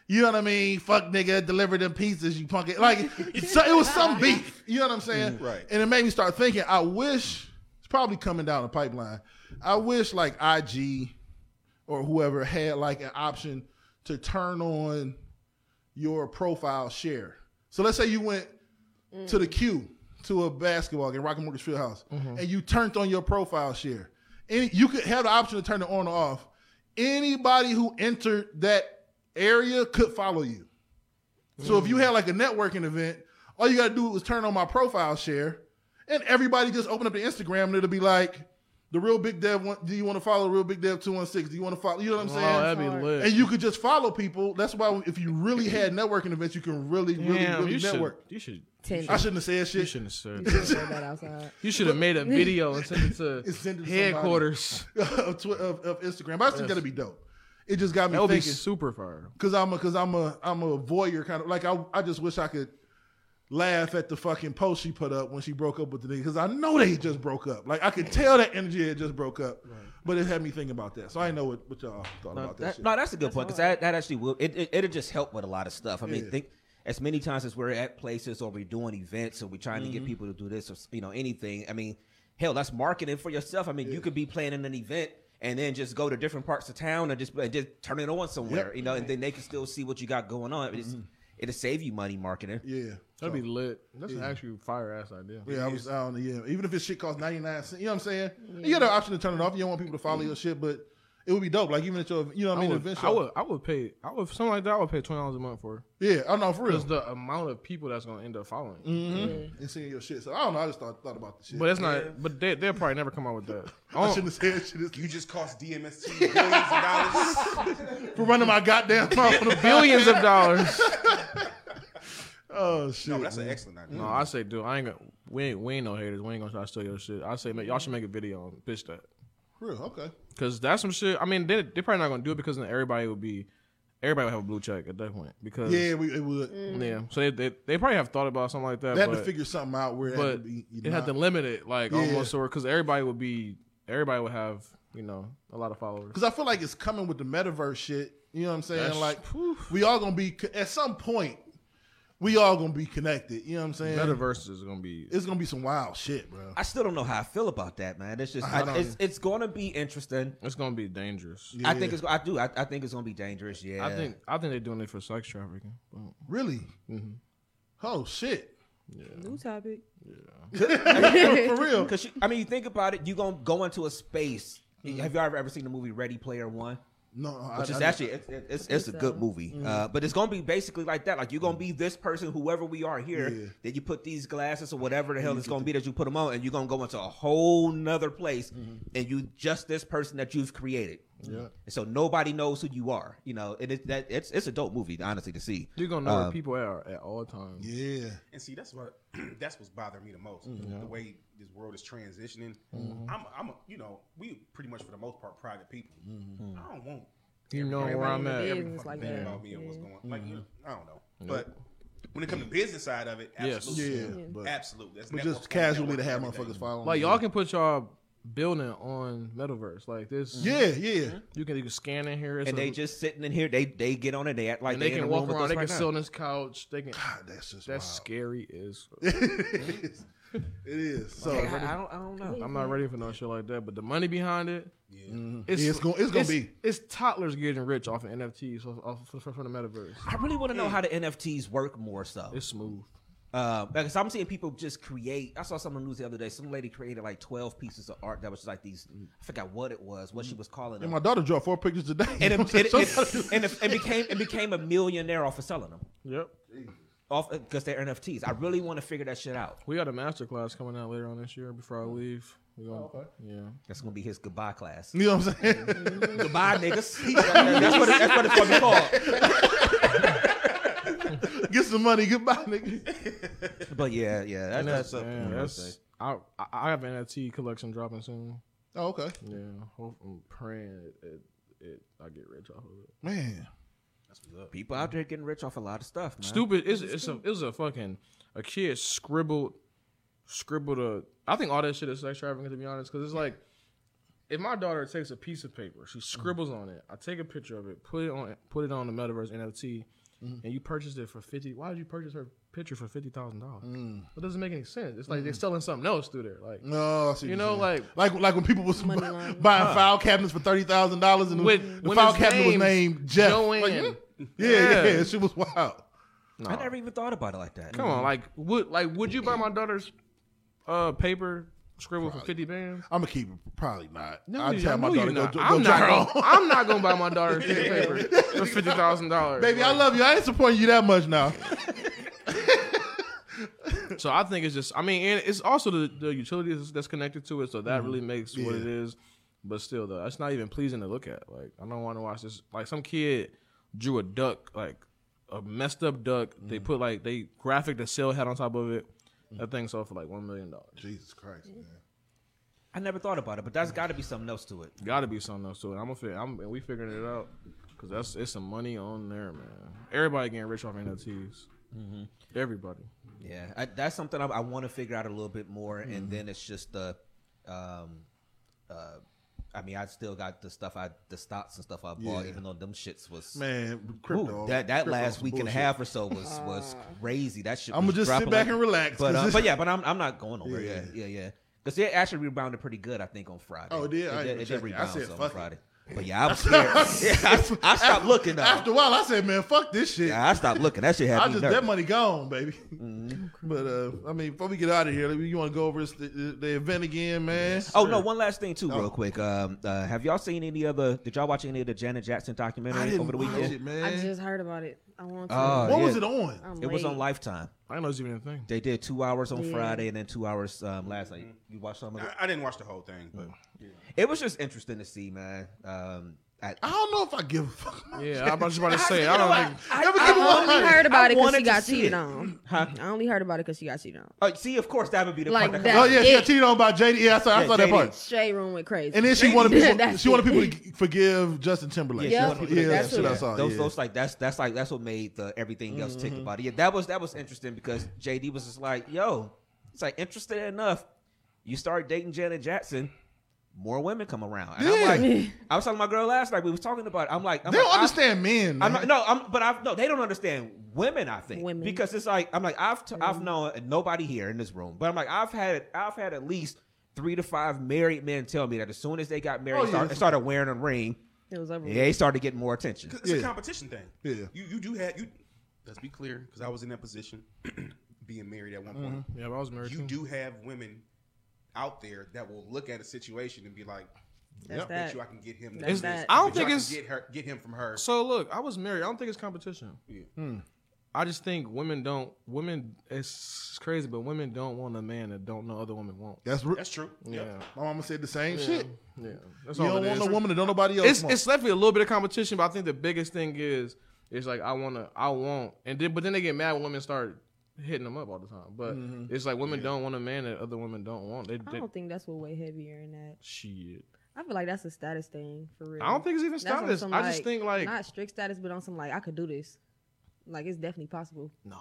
you know what I mean? Fuck nigga, deliver them pizzas, you punk it. Like so it was some beef. You know what I'm saying?
Mm, right.
And it made me start thinking. I wish it's probably coming down the pipeline. I wish like IG or whoever had like an option to turn on your profile share. So let's say you went to the Q to a basketball game, Rocket Mortgage Fieldhouse, mm-hmm. and you turned on your profile share. Any you could have the option to turn it on or off. Anybody who entered that area could follow you. So if you mm. had like a networking event, all you gotta do was turn on my profile share, and everybody just open up the Instagram and it'll be like the real big dev. Want, do you want to follow real big dev two one six? Do you want to follow? You know what I'm oh, saying?
Oh, that'd be lit.
and you could just follow people. That's why if you really had networking events, you can really, really,
Damn,
really
you should,
network.
you should.
Tinder.
I shouldn't have said
You
shit.
shouldn't have said.
You should have that outside.
You should have made a video and sent it to
And send it to
headquarters.
of, Twi- of, of Instagram. But I think that'd be dope. It just got me
That would be super fire.
because I'm a because I'm a I'm a voyeur kind of like I I just wish I could laugh at the fucking post she put up when she broke up with the nigga because I know they just broke up. Like I could tell that energy had just broke up, but it had me thinking about that. So I know what, what y'all thought
No,
about that,
that-
shit.
no, that's a good point because that, that actually will it, it it'll just help with a lot of stuff. I mean,
Yeah.
think as many times as we're at places or we're doing events or we're trying
Mm-hmm.
to get people to do this or you know anything. I mean, hell, that's marketing for yourself. I mean, you could be planning an event and then just go to different parts of town and just and just turn it on somewhere,
Yep. Mm-hmm.
you know, and then they can still see what you got going on. It's, it'll save you money marketing.
yeah,
That'd be lit. That's an actually fire ass idea.
Yeah, I was down. Yeah, even if this shit costs ninety nine cents, you know what I'm saying? You got the option to turn it off. You don't want people to follow your shit, but it would be dope. Like even at your, you know what I
I
mean?
would,
event
I would, I would pay, I would something like that. I would pay twenty dollars a month for
Yeah, I know for real.
because the amount of people that's gonna end up following.
Mm-hmm. And seeing your shit. So I don't know. I just thought thought about the shit.
But it's not. But they they'll probably never come out with that.
I
Oh,
shouldn't have said shit. It's-
You just cost DMST billions of dollars.
for running my goddamn mouth on the
billions of dollars.
Oh shit!
No, but that's an excellent idea.
No, I say, dude, I ain't gonna. We ain't, we ain't no haters. We ain't gonna try to steal your shit. I say, make, y'all should make a video and pitch that.
Real. Okay.
Cause that's some shit. I mean, they they probably not gonna do it because then everybody would be, everybody would have a blue check at that point. Because
Yeah, we, it would. Mm.
yeah. So they, they they probably have thought about something like that.
They had
but,
to figure something out where it had
but
to be. you
it had to limit it like
Yeah.
almost or because everybody would be everybody would have you know a lot of followers.
Because I feel like it's coming with the metaverse shit. You know what I'm saying?
That's-
like we all gonna be at some point. We all gonna be connected. You know what I'm saying?
Metaverse is gonna be
It's gonna be some wild shit, bro.
I still don't know how I feel about that, man. It's just
I
I it's it's going to be interesting.
it's gonna be dangerous.
I think it's I do I, I think it's going to be dangerous. Yeah,
I think I think they're doing it for sex trafficking.
Really?
Mm-hmm.
Oh shit!
New topic. Yeah.
for real.
Because I mean, you think about it, you gonna go into a space. Have you ever ever seen the movie Ready Player One?
No, I,
Which is
I-
actually it's, it's, it's a good movie, uh, but it's gonna be basically like that. Like you're gonna be this person, whoever we are here.
Yeah.
That you put these glasses or whatever the hell it's gonna be that you put them on, and you're gonna go into a whole nother place, and you just this person that you've created.
Yeah.
And so nobody knows who you are. You know, and it, that it's it's a dope movie, honestly, to see.
You're gonna know
Um,
where people are at all times.
Yeah.
And see, that's what that's what's bothering me the most. The way this world is transitioning.
Mm-hmm.
I'm, I'm, a, you know, we pretty much for the most part private people. I don't want
You know where I'm at.
business
every
like
thing
that.
about me and what's
Yeah.
going. Like, you know, I don't know, but when it comes to business side of it,
Yes.
absolutely,
Yeah.
Yeah.
But,
absolutely. That's
but just casually to have
everything.
motherfuckers following.
Like y'all can put y'all building on metaverse like this.
Yeah, yeah.
You can you can scan in here. It's
and
a-
they just sitting in here. They they get on it. They act like
and they
in
can walk around.
us
They can
right
sit on this couch. They can.
God, that's just
That's
wild.
scary Is
it is. It is. So
Hey, I, I don't I don't know.
I'm not ready for no shit like that. But the money behind it,
Yeah, mm-hmm. it's gonna- it's gonna be.
It's toddlers getting rich off of NFTs off, off, from the metaverse.
I really want to know how the NFTs work more so.
It's smooth.
Uh, because I'm seeing people just create. I saw some on the news the other day. Some lady created like 12 pieces of art that was just like these. I forgot what it was, what she was calling it.
and
them.
my daughter drew four pictures today.
And it, it, it, and it, it became it became a millionaire off of selling them
Yep.
off because they're NFTs. I really want to figure that shit out.
We got a master class coming out later on this year. Before I leave, we gonna, yeah.
That's gonna be his goodbye class.
you know what I'm saying?
goodbye, niggas. that's what it, that's what it's gonna be called.
Get some money. Goodbye, nigga.
But yeah, yeah, that, that's
that's,
something.
yeah,
I would
that's
say.
I, I I have an NFT collection dropping soon.
Oh, okay.
Yeah, hope, I'm praying it, it, it I get rich off of it.
Man. That's what's up.
People out there getting rich off a lot of stuff, man.
Stupid. It's it's a it was a fucking a kid scribbled scribbled a. I think all that shit is sex trafficking to be honest, because it's like if my daughter takes a piece of paper, she scribbles on it. I take a picture of it, put it on put it on the metaverse NFT, Mm-hmm. and you purchased it for fifty. Why did you purchase her picture for fifty thousand dollars? Mm. It doesn't make any sense. It's like they're selling something else through there. Like
No, I
You know,
saying.
like-
like like when people was
Money
bu-
laundering.
buying file cabinets for thirty thousand dollars, and
When-
the
when
file cabinet was named Jeff.
Joanne.
Like, yeah, yeah,
Yeah.
yeah, She was wild.
I never even thought about it like that.
come on, mm-hmm. like would like would you buy my daughter's uh paper scribbled for fifty bands?
I'm gonna keep it. Probably not.
No, you-
tell my daughter go, go
I'm not, gonna, I'm not gonna buy my daughter's paper for fifty thousand dollars.
Baby, I love you. I ain't supporting you that much now.
So I think it's just. I mean, and it's also the, the utilities that's connected to it. So that really mm-hmm. makes what it is. But still, though, it's not even pleasing to look at. Like I don't want to watch this. Like some kid drew a duck, like a messed up duck. They mm. put like they graphic the cell head on top of it. That thing sold for like one million dollars.
Jesus Christ, man.
I never thought about it, but that's got to be something else to it.
Got to be something else to it. I'm gonna. Figure, I'm. And we figuring it out because that's it's some money on there, man. Everybody getting rich off NFTs. Everybody.
Yeah, I, that's something I, I want to figure out a little bit more,
Mm-hmm.
and then it's just the, um, uh, I mean, I still got the stuff I, the stocks and stuff I bought,
Yeah.
even though them shits was
Man,
Ooh,
crypto.
that that
crypto
last
some
week and a half or so was was crazy. That shit.
I'ma just sit back
like-
and relax,
But
'cause
uh, but yeah, but I'm I'm not going over.
Yeah.
Yeah, yeah, yeah. Because it actually rebounded pretty good, I think, on Friday.
Oh, it did?
It,
didn't
did, it did
it. I
rebound
said,
some on
fuck it.
Friday. But yeah, I was scared. yeah, I, I stopped looking though.
After a while, I said, "Man, fuck this shit."
yeah, I stopped looking. That shit had
I
me
just
nervous.
that money gone, baby.
Mm-hmm.
But uh, I mean, before we get out of here, you want to go over this, the, the event again, man?
Oh no! One last thing too,
Oh.
real quick. Um, uh, have y'all seen any other? Did y'all watch any of the Janet Jackson
I
documentary
didn't
over the
watch
weekend?
it, man.
I just heard about it. I want to.
Oh,
what
yeah.
was it on?
I'm
It was on. Lifetime.
I didn't know it's even a thing.
They did two hours on
Yeah.
Friday and then two hours um, last night. You watched some of it?
I, I didn't watch the whole thing, but
It was just interesting to see, man. Um, I,
I don't know if I give a fuck.
Yeah, I was about to say. It. I don't think.
I, never
I
give a
only
fuck.
heard about it because she got cheated
it.
on.
Huh?
I only heard about it because she got cheated on.
oh, see, of course, that would be the
Like
part
that.
Oh yeah, she got cheated on by JD. Yeah, I saw, I
Yeah,
saw that part.
Shade room went crazy.
And then she wanted people.
That's
she wanted people to forgive Justin Timberlake.
Yeah,
That's what-
yeah,
yeah,
that's
that's what I saw.
those,
yeah.
those like that's that's like that's what made the everything else tick mm-hmm. about it. Yeah, that was that was interesting because JD was just like, "Yo, it's like interesting enough, you start dating Janet Jackson." More women come around, and I'm like, I was talking to my girl last night. We was talking about. It. I'm like, I'm
they
like,
don't
I-
understand men.
I'm
man.
not, no, I'm, but I no, they don't understand women. I think
Women.
because it's like I'm like I've t- I've mm-hmm. known nobody here in this room, but I'm like I've had I've had at least three to five married men tell me that as soon as they got married,
Oh,
and start- started wearing a ring,
It was over.
yeah, they started getting more attention.
it's
Yeah.
a competition thing.
Yeah.
You you do have you. Let's be clear, because I was in that position. being married at one mm-hmm. point.
Yeah, but I was married
You
too.
do have women out there that will look at a situation and be like,
That's
"I bet
that.
you I can get him."
That's that.
I don't
bet
think it's-
get her, get him from her.
So look, I was married. I don't think it's competition.
Yeah. Hmm.
I just think women don't. Women, it's crazy, but women don't want a man that don't know other women want.
That's re-
That's true.
Yeah,
my mama said the same
yeah,
shit.
yeah. That's
You
all
don't want
is.
no woman that don't nobody else
It's
want.
it's definitely a little bit of competition, but I think the biggest thing is it's like I want to, I want, and then but then they get mad when women start hitting them up all the time. But
Mm-hmm.
it's like women don't want a man that other women don't want. They,
I don't think that's what way heavier in that.
shit.
I feel like that's a status thing for real.
I don't think it's even
That's on
status.
some,
I just think like
not strict status, but on some like I could do this. Like it's definitely possible.
No,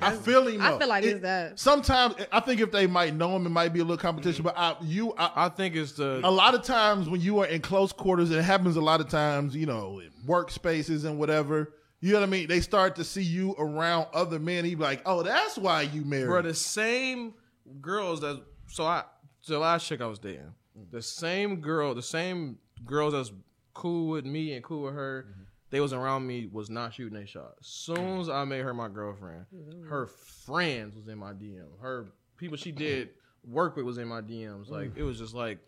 I feel him.
I feel like
It-
it's that.
Sometimes I think if they might know him, it might be a little competition. But I, you, I,
I think it's the
a lot of times when you are in close quarters, it happens a lot of times, you know, in workspaces and whatever. You know what I mean? They start to see you around other men. He be like, "Oh, that's why you married."
bro, the same girls that so I the last chick I was dating, the same girl, the same girls that's cool with me and cool with her, mm-hmm. they was around me was not shooting a shot. Soon as I made her my girlfriend, her friends was in my DM. Her people she did work with was in my DMs. Like mm. it was just like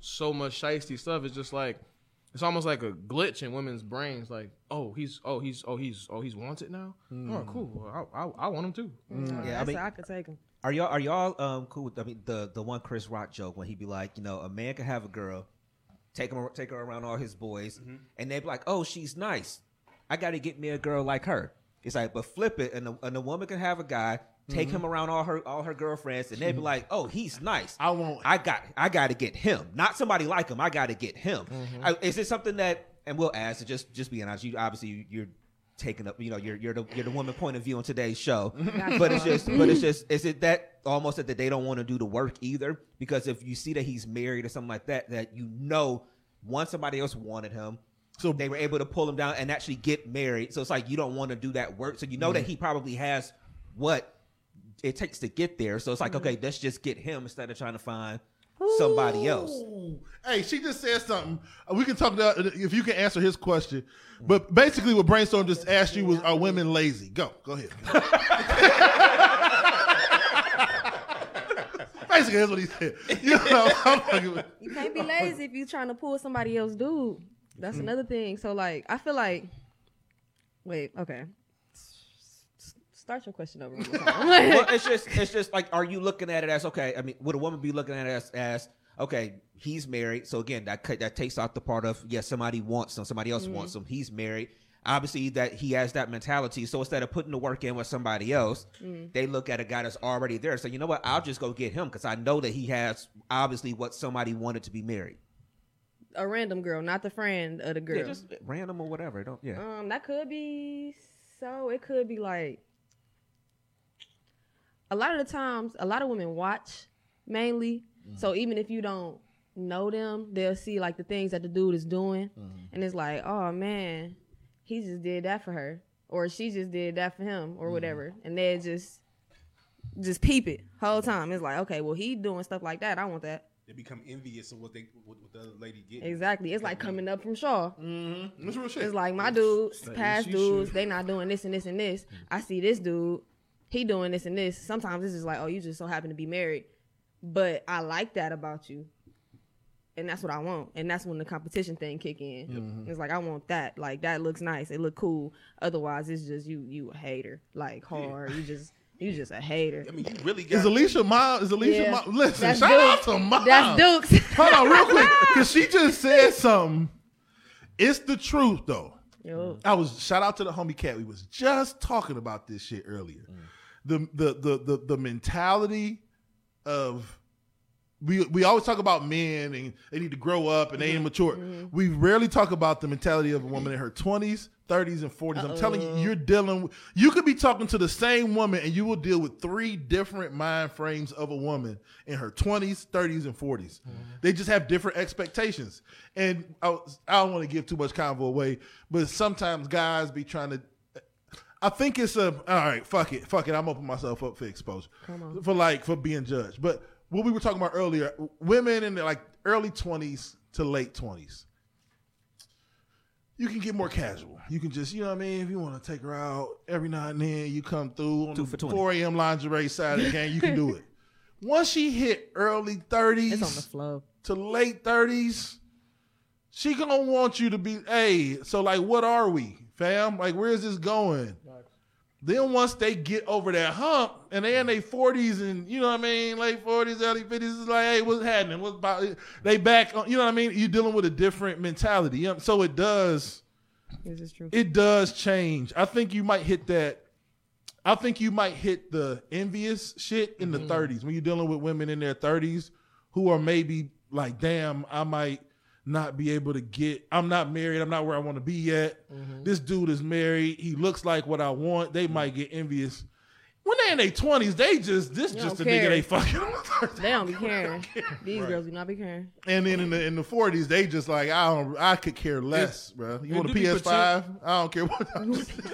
so much shisty stuff. It's just like it's almost like a glitch in women's brains. Like, oh, he's, oh, he's, oh, he's, oh, he's wanted now. Oh, hmm. cool. I, I, I want him too. Mm.
Yeah, I
I
mean-
I could take him.
Are y'all are y'all um cool with I mean the the one Chris Rock joke when he'd be like, you know, a man can have a girl, take him take her around all his boys, mm-hmm. and they'd be like, oh, she's nice. I got to get me a girl like her. It's like, but flip it, and a, and a woman can have a guy, take mm-hmm. him around all her all her girlfriends, and they'd be mm-hmm. like, oh, he's nice.
I won't.
I got I got to get him, not somebody like him. I got to get him. I, is it something that? And we'll ask. Just just being honest, you obviously you, you're taking up. You know, you're you're the you're the woman point of view on today's show. but it's just but it's just is it that almost that they don't want to do the work either? Because if you see that he's married or something like that, that you know, once somebody else wanted him.
So-
they were able to pull him down and actually get married. So it's like you don't want to do that work. So you know that he probably has what it takes to get there. So it's like, okay, mm-hmm. let's just get him instead of trying to find somebody else.
Ooh. Hey, she just said something. We can talk about if you can answer his question. But basically, what Brainstorm just asked you was, "Are women lazy?" Go, go ahead. basically, that's what he said. You know, I'm fucking with-
You can't be lazy if you're trying to pull somebody else dude. That's mm-hmm. another thing. So like I feel like wait, okay. Start your question over. one more time.
well, it's just it's just like, are you looking at it as okay? I mean, would a woman be looking at it as, as okay? He's married, so again, that that takes out the part of yes, somebody wants him, somebody else wants him. He's married. Obviously, that he has that mentality. So instead of putting the work in with somebody else, they look at a guy that's already there. So you know what? I'll just go get him because I know that he has obviously what somebody wanted to be married.
a random girl, not the friend of the girl.
Yeah, just random or whatever. Don't yeah.
Um, that could be so. It could be like a lot of the times, a lot of women watch mainly. So mm-hmm. even if you don't know them, they'll see like the things that the dude is doing, mm-hmm. and it's like, oh man, he just did that for her, or she just did that for him, or mm-hmm. whatever, and they just just peep it whole time. It's like, okay, well he doing stuff like that. I want that.
They become envious of what they what, what the other lady get.
Exactly. It's like coming up from Shaw.
Real shit.
It's like my dudes, past dudes, they not doing this and this and this. I see this dude, he doing this and this. Sometimes it's just like, oh, you just so happen to be married, but I like that about you, and that's what I want. And that's when the competition thing kick in. Mm-hmm. It's like I want that. Like that looks nice. It look cool. Otherwise, it's just you. You a hater. Like hard. You just. You just a hater.
I mean, you really got
Is Alicia mom? Is Alicia
Yeah.
mom? Listen,
That's
shout out
Dukes.
to mom.
That's Dukes.
Hold on, real quick, because she just said something. It's the truth, though.
Yo.
I was shout out to the homie cat. We was just talking about this shit earlier. Mm. The, the the the the mentality of we we always talk about men and they need to grow up and they ain't mm-hmm. mature. Mm-hmm. We rarely talk about the mentality of a woman in her twenties, thirties, and 40s. I'm telling you, you're dealing. With, you could be talking to the same woman and you will deal with three different mind frames of a woman in her twenties, thirties, and 40s. Mm-hmm. They just have different expectations. And I, I don't want to give too much convo away, but sometimes guys be trying to I think it's a all right. Fuck it, fuck it. I'm opening myself up for exposure, for like for being judged. But what we were talking about earlier, women in their like early 20s to late 20s, you can get more casual. You can just, you know what I mean? If you want to take her out every now and then, you come through on
Two
the
for 20.
4 a.m. lingerie side of the game, you can do it. Once she hit early 30s
It's on the flow.
to late 30s, she gonna want you to be, hey, so like what are we, fam? Like where is this going? Then once they get over that hump and they in their 40s and you know what I mean, late 40s, early 50s, it's like, hey, what's happening? What's about they back on you know what I mean? You're dealing with a different mentality. You know? So it does
This is true.
it does change. I think you might hit that. I think you might hit the envious shit in the mm-hmm. 30s when you're dealing with women in their 30s who are maybe like, damn, I might not be able to get. I'm not married. I'm not where I want to be yet. Mm-hmm. This dude is married. He looks like what I want. They might get envious. When they in their 20s, they just this
They
just a
don't
nigga they fucking.
They don't be caring. These girls do not be caring.
And then in the in the 40s, they just like I don't. I could care less, bro. You want a PS5? I don't care what.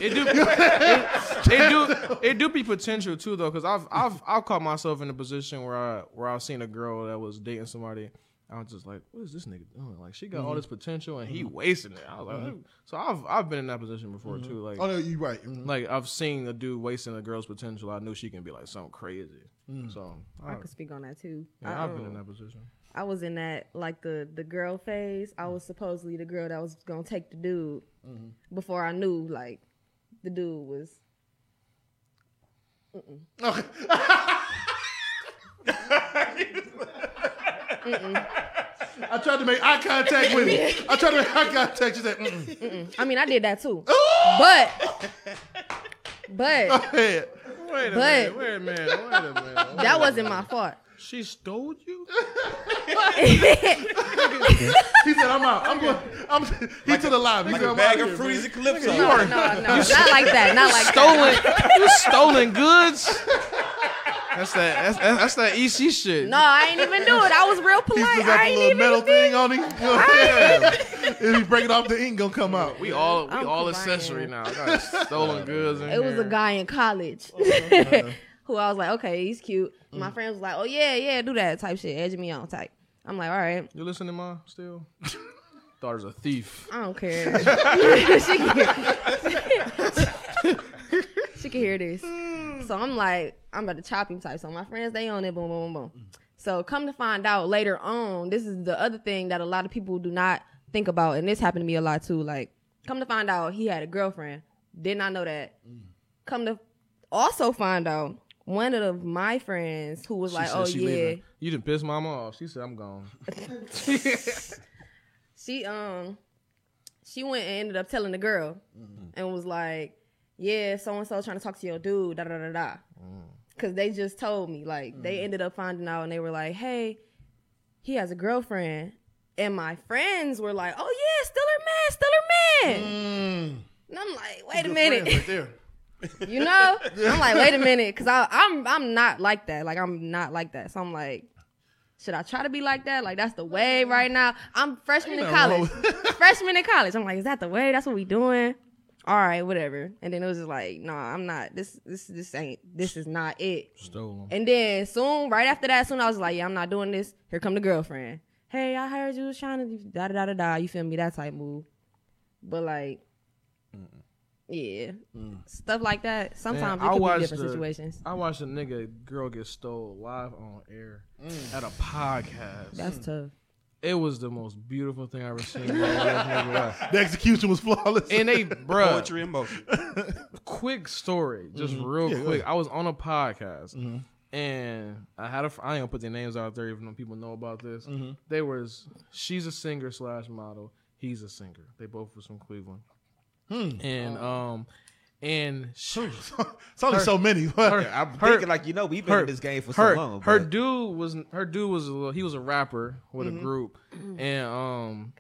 It do, it, it do, it do be potential too though, because I've I've I've caught myself in a position where I where I've seen a girl that was dating somebody. I was just like, what is this nigga doing? Like she got
Mm-hmm.
all this potential and he mm-hmm. wasting it. I was like, "Oh." so I've I've been in that position before mm-hmm. too. Like
oh no, you right. Mhm.
like I've seen a dude wasting a girl's potential. I knew she can be like something crazy. Mm. So I,
I could speak on that too.
yeah,
I,
I've been in that position.
I was in that like the the girl phase. I mm. was supposedly the girl that was gonna take the dude before I knew like the dude was.
I tried to make eye contact with him. I tried to make eye contact. She said, Mm-mm.
I mean, I did that too, but but
Hey,
Wait a
But-
minute. Wait a minute. Wait a minute.
that wasn't my fault.
She stole you?
He said, "I'm out. I'm going. I'm." He to the live. He
Like
said,
a
"I'm
bag
out
of
here,
fruities
man."
and calypso.
No, no, no, not like that. Not like
stolen.
that.
you stolen goods. That's that. That's, that's that EC shit.
No, I ain't even do it. I was real polite.
He's got
I
the little
even.
metal thing on him. You know what I'm saying? If he break it off, the ink gonna come out.
We all we
I'm
all
crying.
accessory now. Got stolen goods. In
It was a guy in college
Uh-huh.
who I was like, okay, he's cute.
Mm.
My friends was like, oh yeah, yeah, do that type shit, edging me on type. I'm like, all right,
You listening, ma? Still. Daughter's a thief.
I don't care. she, can hear, she can hear this. Mm. So I'm like, I'm about to chop him type. So my friends, they on it, boom, boom, boom, boom. So come to find out later on, this is the other thing that a lot of people do not think about, and this happened to me a lot too. Like, come to find out he had a girlfriend. Did not know that. Mm. Come to also find out one of my friends who was
She
like,
said
oh
she
yeah,
leaving. You didn't piss mama off. She said I'm gone.
she um she went and ended up telling the girl mm-hmm. and was like, Yeah, so and so trying to talk to your dude, da da da da. Cause they just told me. Like they ended up finding out and they were like, Hey, he has a girlfriend. And my friends were like, Oh yeah, still her man, still her man. And I'm like, wait a minute.
right there.
you know? I'm like, wait a minute, because I'm I'm not like that. Like I'm not like that. So I'm like, should I try to be like that? Like that's the way right now. I'm freshman in college. freshman in college. I'm like, is that the way? That's what we doing? All right, whatever. And then it was just like, nah, I'm not. This this this ain't. This is not it.
Stolen.
And then soon, right after that, soon I was like, yeah, I'm not doing this. Here come the girlfriend. Hey, I heard you was trying to da da da da da. You feel me? That type move. But like, yeah, mm. stuff like that. Sometimes
Man, I
it could be
watched
different
the-
situations.
I watched a nigga girl get stole live on air mm. at a podcast.
That's mm. tough.
It was the most beautiful thing I ever seen. in my life.
The execution was flawless.
And they, bruh,
Poetry in motion.
quick story, just mm-hmm. real
Yeah,
quick.
ahead.
I was on a podcast, mm-hmm. and I had a. I fr- I ain't gonna put their names out there, even though people know about this. Mm-hmm. They was. She's a singer slash model. He's a singer. They both was from Cleveland. Hmm. And oh. um, and she,
it's only so many.
her-
I'm
her-
thinking like you know we've been in this game for so long.
Her
but-
dude was her dude was a little, he was a rapper with
Mm-hmm.
a group, and um,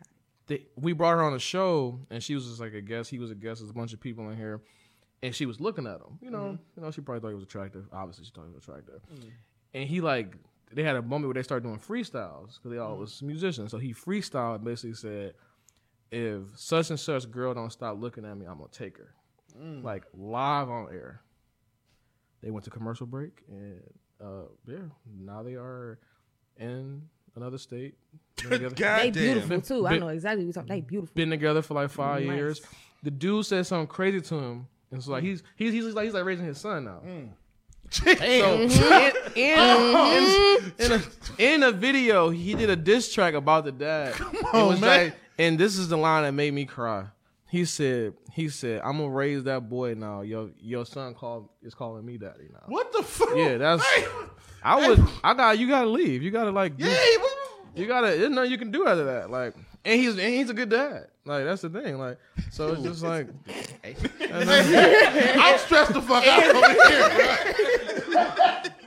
they, we brought her on a show, and she was just like a guest. He was a guest. There's a bunch of people in here, and she was looking at him. You know,
Mm-hmm.
you know, she probably thought he was attractive. Obviously, she thought he was attractive, and he like they had a moment where they started doing freestyles because they all was musicians. So he freestyled and basically said, "If such and such girl don't stop looking at me, I'm gonna take her." Like live on air. They went to commercial break and uh yeah, now they are in another state. Been together,
They beautiful too. I
Been-
know exactly what you're talking. They beautiful.
been together for like five
Nice.
years. The dude said something crazy to him, and so like he's he's he's like he's like raising his son now. So in, in, in, in a, in a video, he did a diss track about the dad. Come
on, man.
and this is the line that made me cry. He said, "He said I'm gonna raise that boy now. Your your son called is calling me daddy now.
What the fuck?
Yeah, that's.
Hey,
I would. I got. You gotta leave. You gotta like. do-
yeah, what-
you gotta. There's nothing you can do after that. Like, and he's and he's a good dad. Like that's the thing. Like, so it's just like.
I'm stressed the fuck out over here, bro.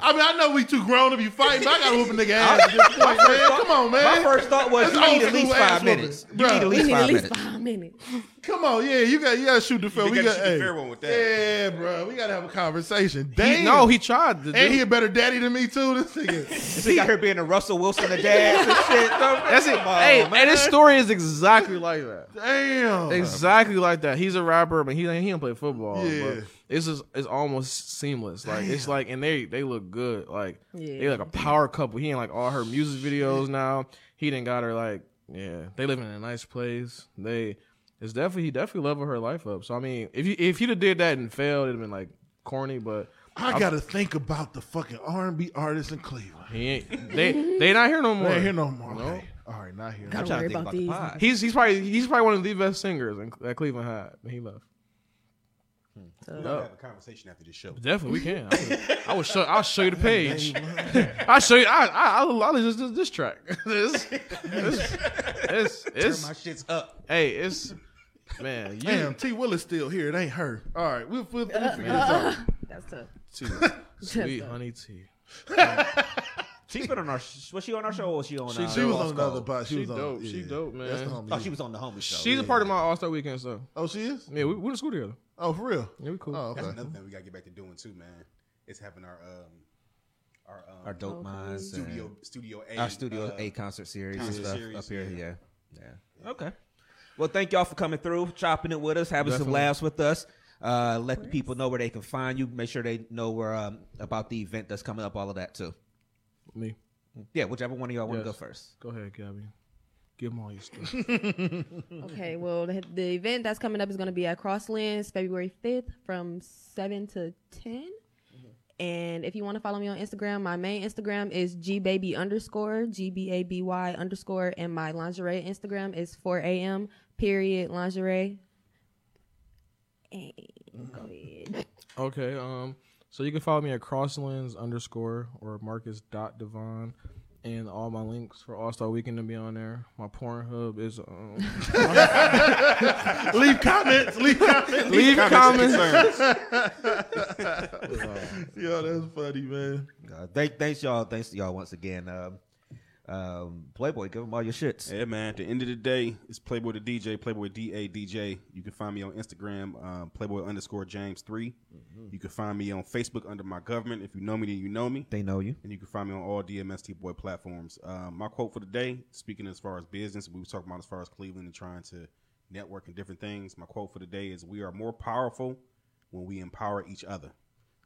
I mean, I know we too grown to be fighting, but I gotta whoop a nigga ass at this point, man. Come on, man.
My first thought was
That's
you need at least five
ass whooping.
minutes. You
Bruh.
need at
We
least
need
five
at least
minutes.
five minutes.
Come on, yeah, you got you got to shoot the fair.
You
We
gotta
got
shoot the
hey,
fair one with that.
Yeah, bro, we gotta have a conversation.
He,
Damn,
no, he tried. To
and
do-
he a better daddy than me too. This nigga.
So you got her being a Russell Wilson of dads and shit.
That's it.
Come on,
hey,
man.
and his story is exactly like that.
Damn.
Exactly like that. He's a rapper, but he he don't play football.
Yeah.
But it's just it's almost seamless. Like it's like and they they look good. Like
Yeah.
they like a power couple. He ain't like all her music videos now. He didn't got her like yeah. They live in a nice place. They it's definitely he definitely leveled her life up. So I mean, if you if he'd have did that and failed, it'd have been like corny. But
I gotta think about the fucking R and B artists in Cleveland.
he ain't they they not here no more.
They ain't here no more.
No.
Okay. All right, not here.
I'm
Gotta
trying
worry
to think
about
about the
these.
pod.
He's he's probably he's probably one of the best singers in, that Cleveland had. when He left. Hmm. Hmm.
We're gonna have a conversation after this show.
Definitely, we can. I will, I will show. I'll show you the page. I'll show you. I, I, I'll, I'll listen to this track. this, this, it's, it's,
My shit's up.
hey, it's, man, you,
Damn, T Willis still here. It ain't her. All right, we'll, we'll, we'll figure this out.
That's tough.
T, sweet honey T.
She's been on our. Was she on our show or was she on?
She-
uh,
She was on another
Call?
pod. She,
She
was on.
dope. She
yeah.
dope,
That's the
man.
homie.
Oh, she was on the homie show.
She's a part of my All Star Weekend stuff.
Oh, she is.
Yeah, we, we went to school together.
Oh, for real.
Yeah, we cool.
Oh,
That's another thing we gotta get back to doing too, man. It's having our um our um,
Our dope minds.
studio studio A
Our studio
uh,
A concert series and
concert
stuff
series,
up here.
yeah.
Yeah. Yeah. Okay. Well, thank y'all for coming through, chopping it with us, having some laughs with us. Uh, let the people know where they can find you. Make sure they know where um, about the event that's coming up. All of that too.
Me.
Yeah, whichever one of y'all want to go first.
Go ahead, Gabby. Give them all your stuff.
Okay, well, the, the event that's coming up is going to be at Crosslands February 5th from 7 to 10. And if you want to follow me on Instagram, my main Instagram is gbaby underscore, G B A B Y underscore, and my lingerie Instagram is 4 a.m. period lingerie. Hey, go ahead.
Okay, um, so you can follow me at crosslands underscore or Marcus dot Devon, and all my links for All Star Weekend to be on there. My Pornhub is um,
leave comments. Leave comments.
leave comments.
Yo, that's funny, man.
Uh, thank, thanks y'all. Thanks to y'all once again. Um, um, Playboy, give them all your shits.
Yeah, man. At the end of the day, it's Playboy the DJ, Playboy D A DJ. You can find me on Instagram, um, Playboy underscore James 3 You can find me on Facebook under my government. If you know me, then you know me.
They know you.
And you can find me on all DMST Boy platforms. Um, my quote for the day, speaking as far as business, we were talking about as far as Cleveland and trying to network and different things. My quote for the day is We are more powerful when we empower each other.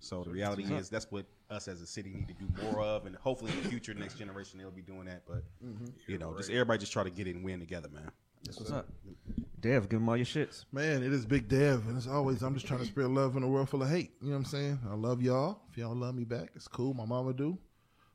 So the reality is that's what us as a city need to do more of, and hopefully in the future, next generation they'll be doing that. But mm-hmm. you know, just everybody just try to get it and win together, man.
That's what's up. Dev, give them all your shits.
Man, it is Big Dev, and as always, I'm just trying to spread love in a world full of hate. You know what I'm saying? I love y'all. If y'all love me back, it's cool. My mama do.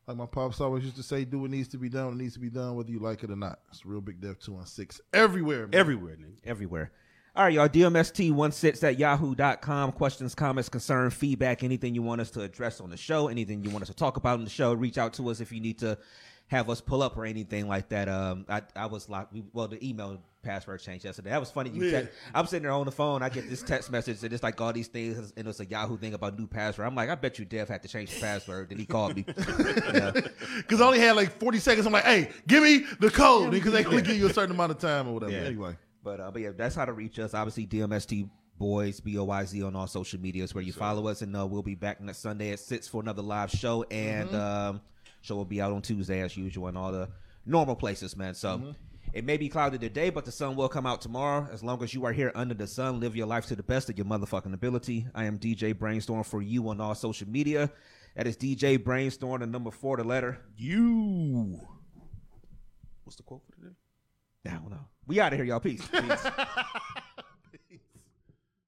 Like my pops always used to say, do what needs to be done. What needs to be done, whether you like it or not. It's real Big Dev 216 everywhere. Man.
Everywhere, nigga.
everywhere. All right, y'all. DMST16 at yahoo.com. Questions, comments, concern, feedback, anything you want us to address on the show, anything you want us to talk about on the show, reach out to us if you need to have us pull up or anything like that. Um, I, I was locked. We, well, the email password changed yesterday. That was funny. You
Yeah.
text, I'm sitting there on the phone. I get this text message and it's like all these things, and it's a Yahoo thing about new password. I'm like, I bet you Dev had to change the password. Then he called me. yeah.
Because I only had like 40 seconds. I'm like, hey, give me the code. Because they only give you a certain amount of time or whatever.
Yeah.
Anyway.
But uh, but yeah, that's how to reach us. Obviously, DMST Boys B O Y Z on all social medias where you follow us, and uh, we'll be back next Sunday at six for another live show, and um, show will be out on Tuesday as usual, and all the normal places, man. So. It may be cloudy today, but the sun will come out tomorrow. As long as you are here under the sun, live your life to the best of your motherfucking ability. I am DJ Brainstorm for you on all social media. That is DJ Brainstorm, the number four, the letter.
You. What's the quote for today?
I don't know. We out of here, y'all. Peace. Peace.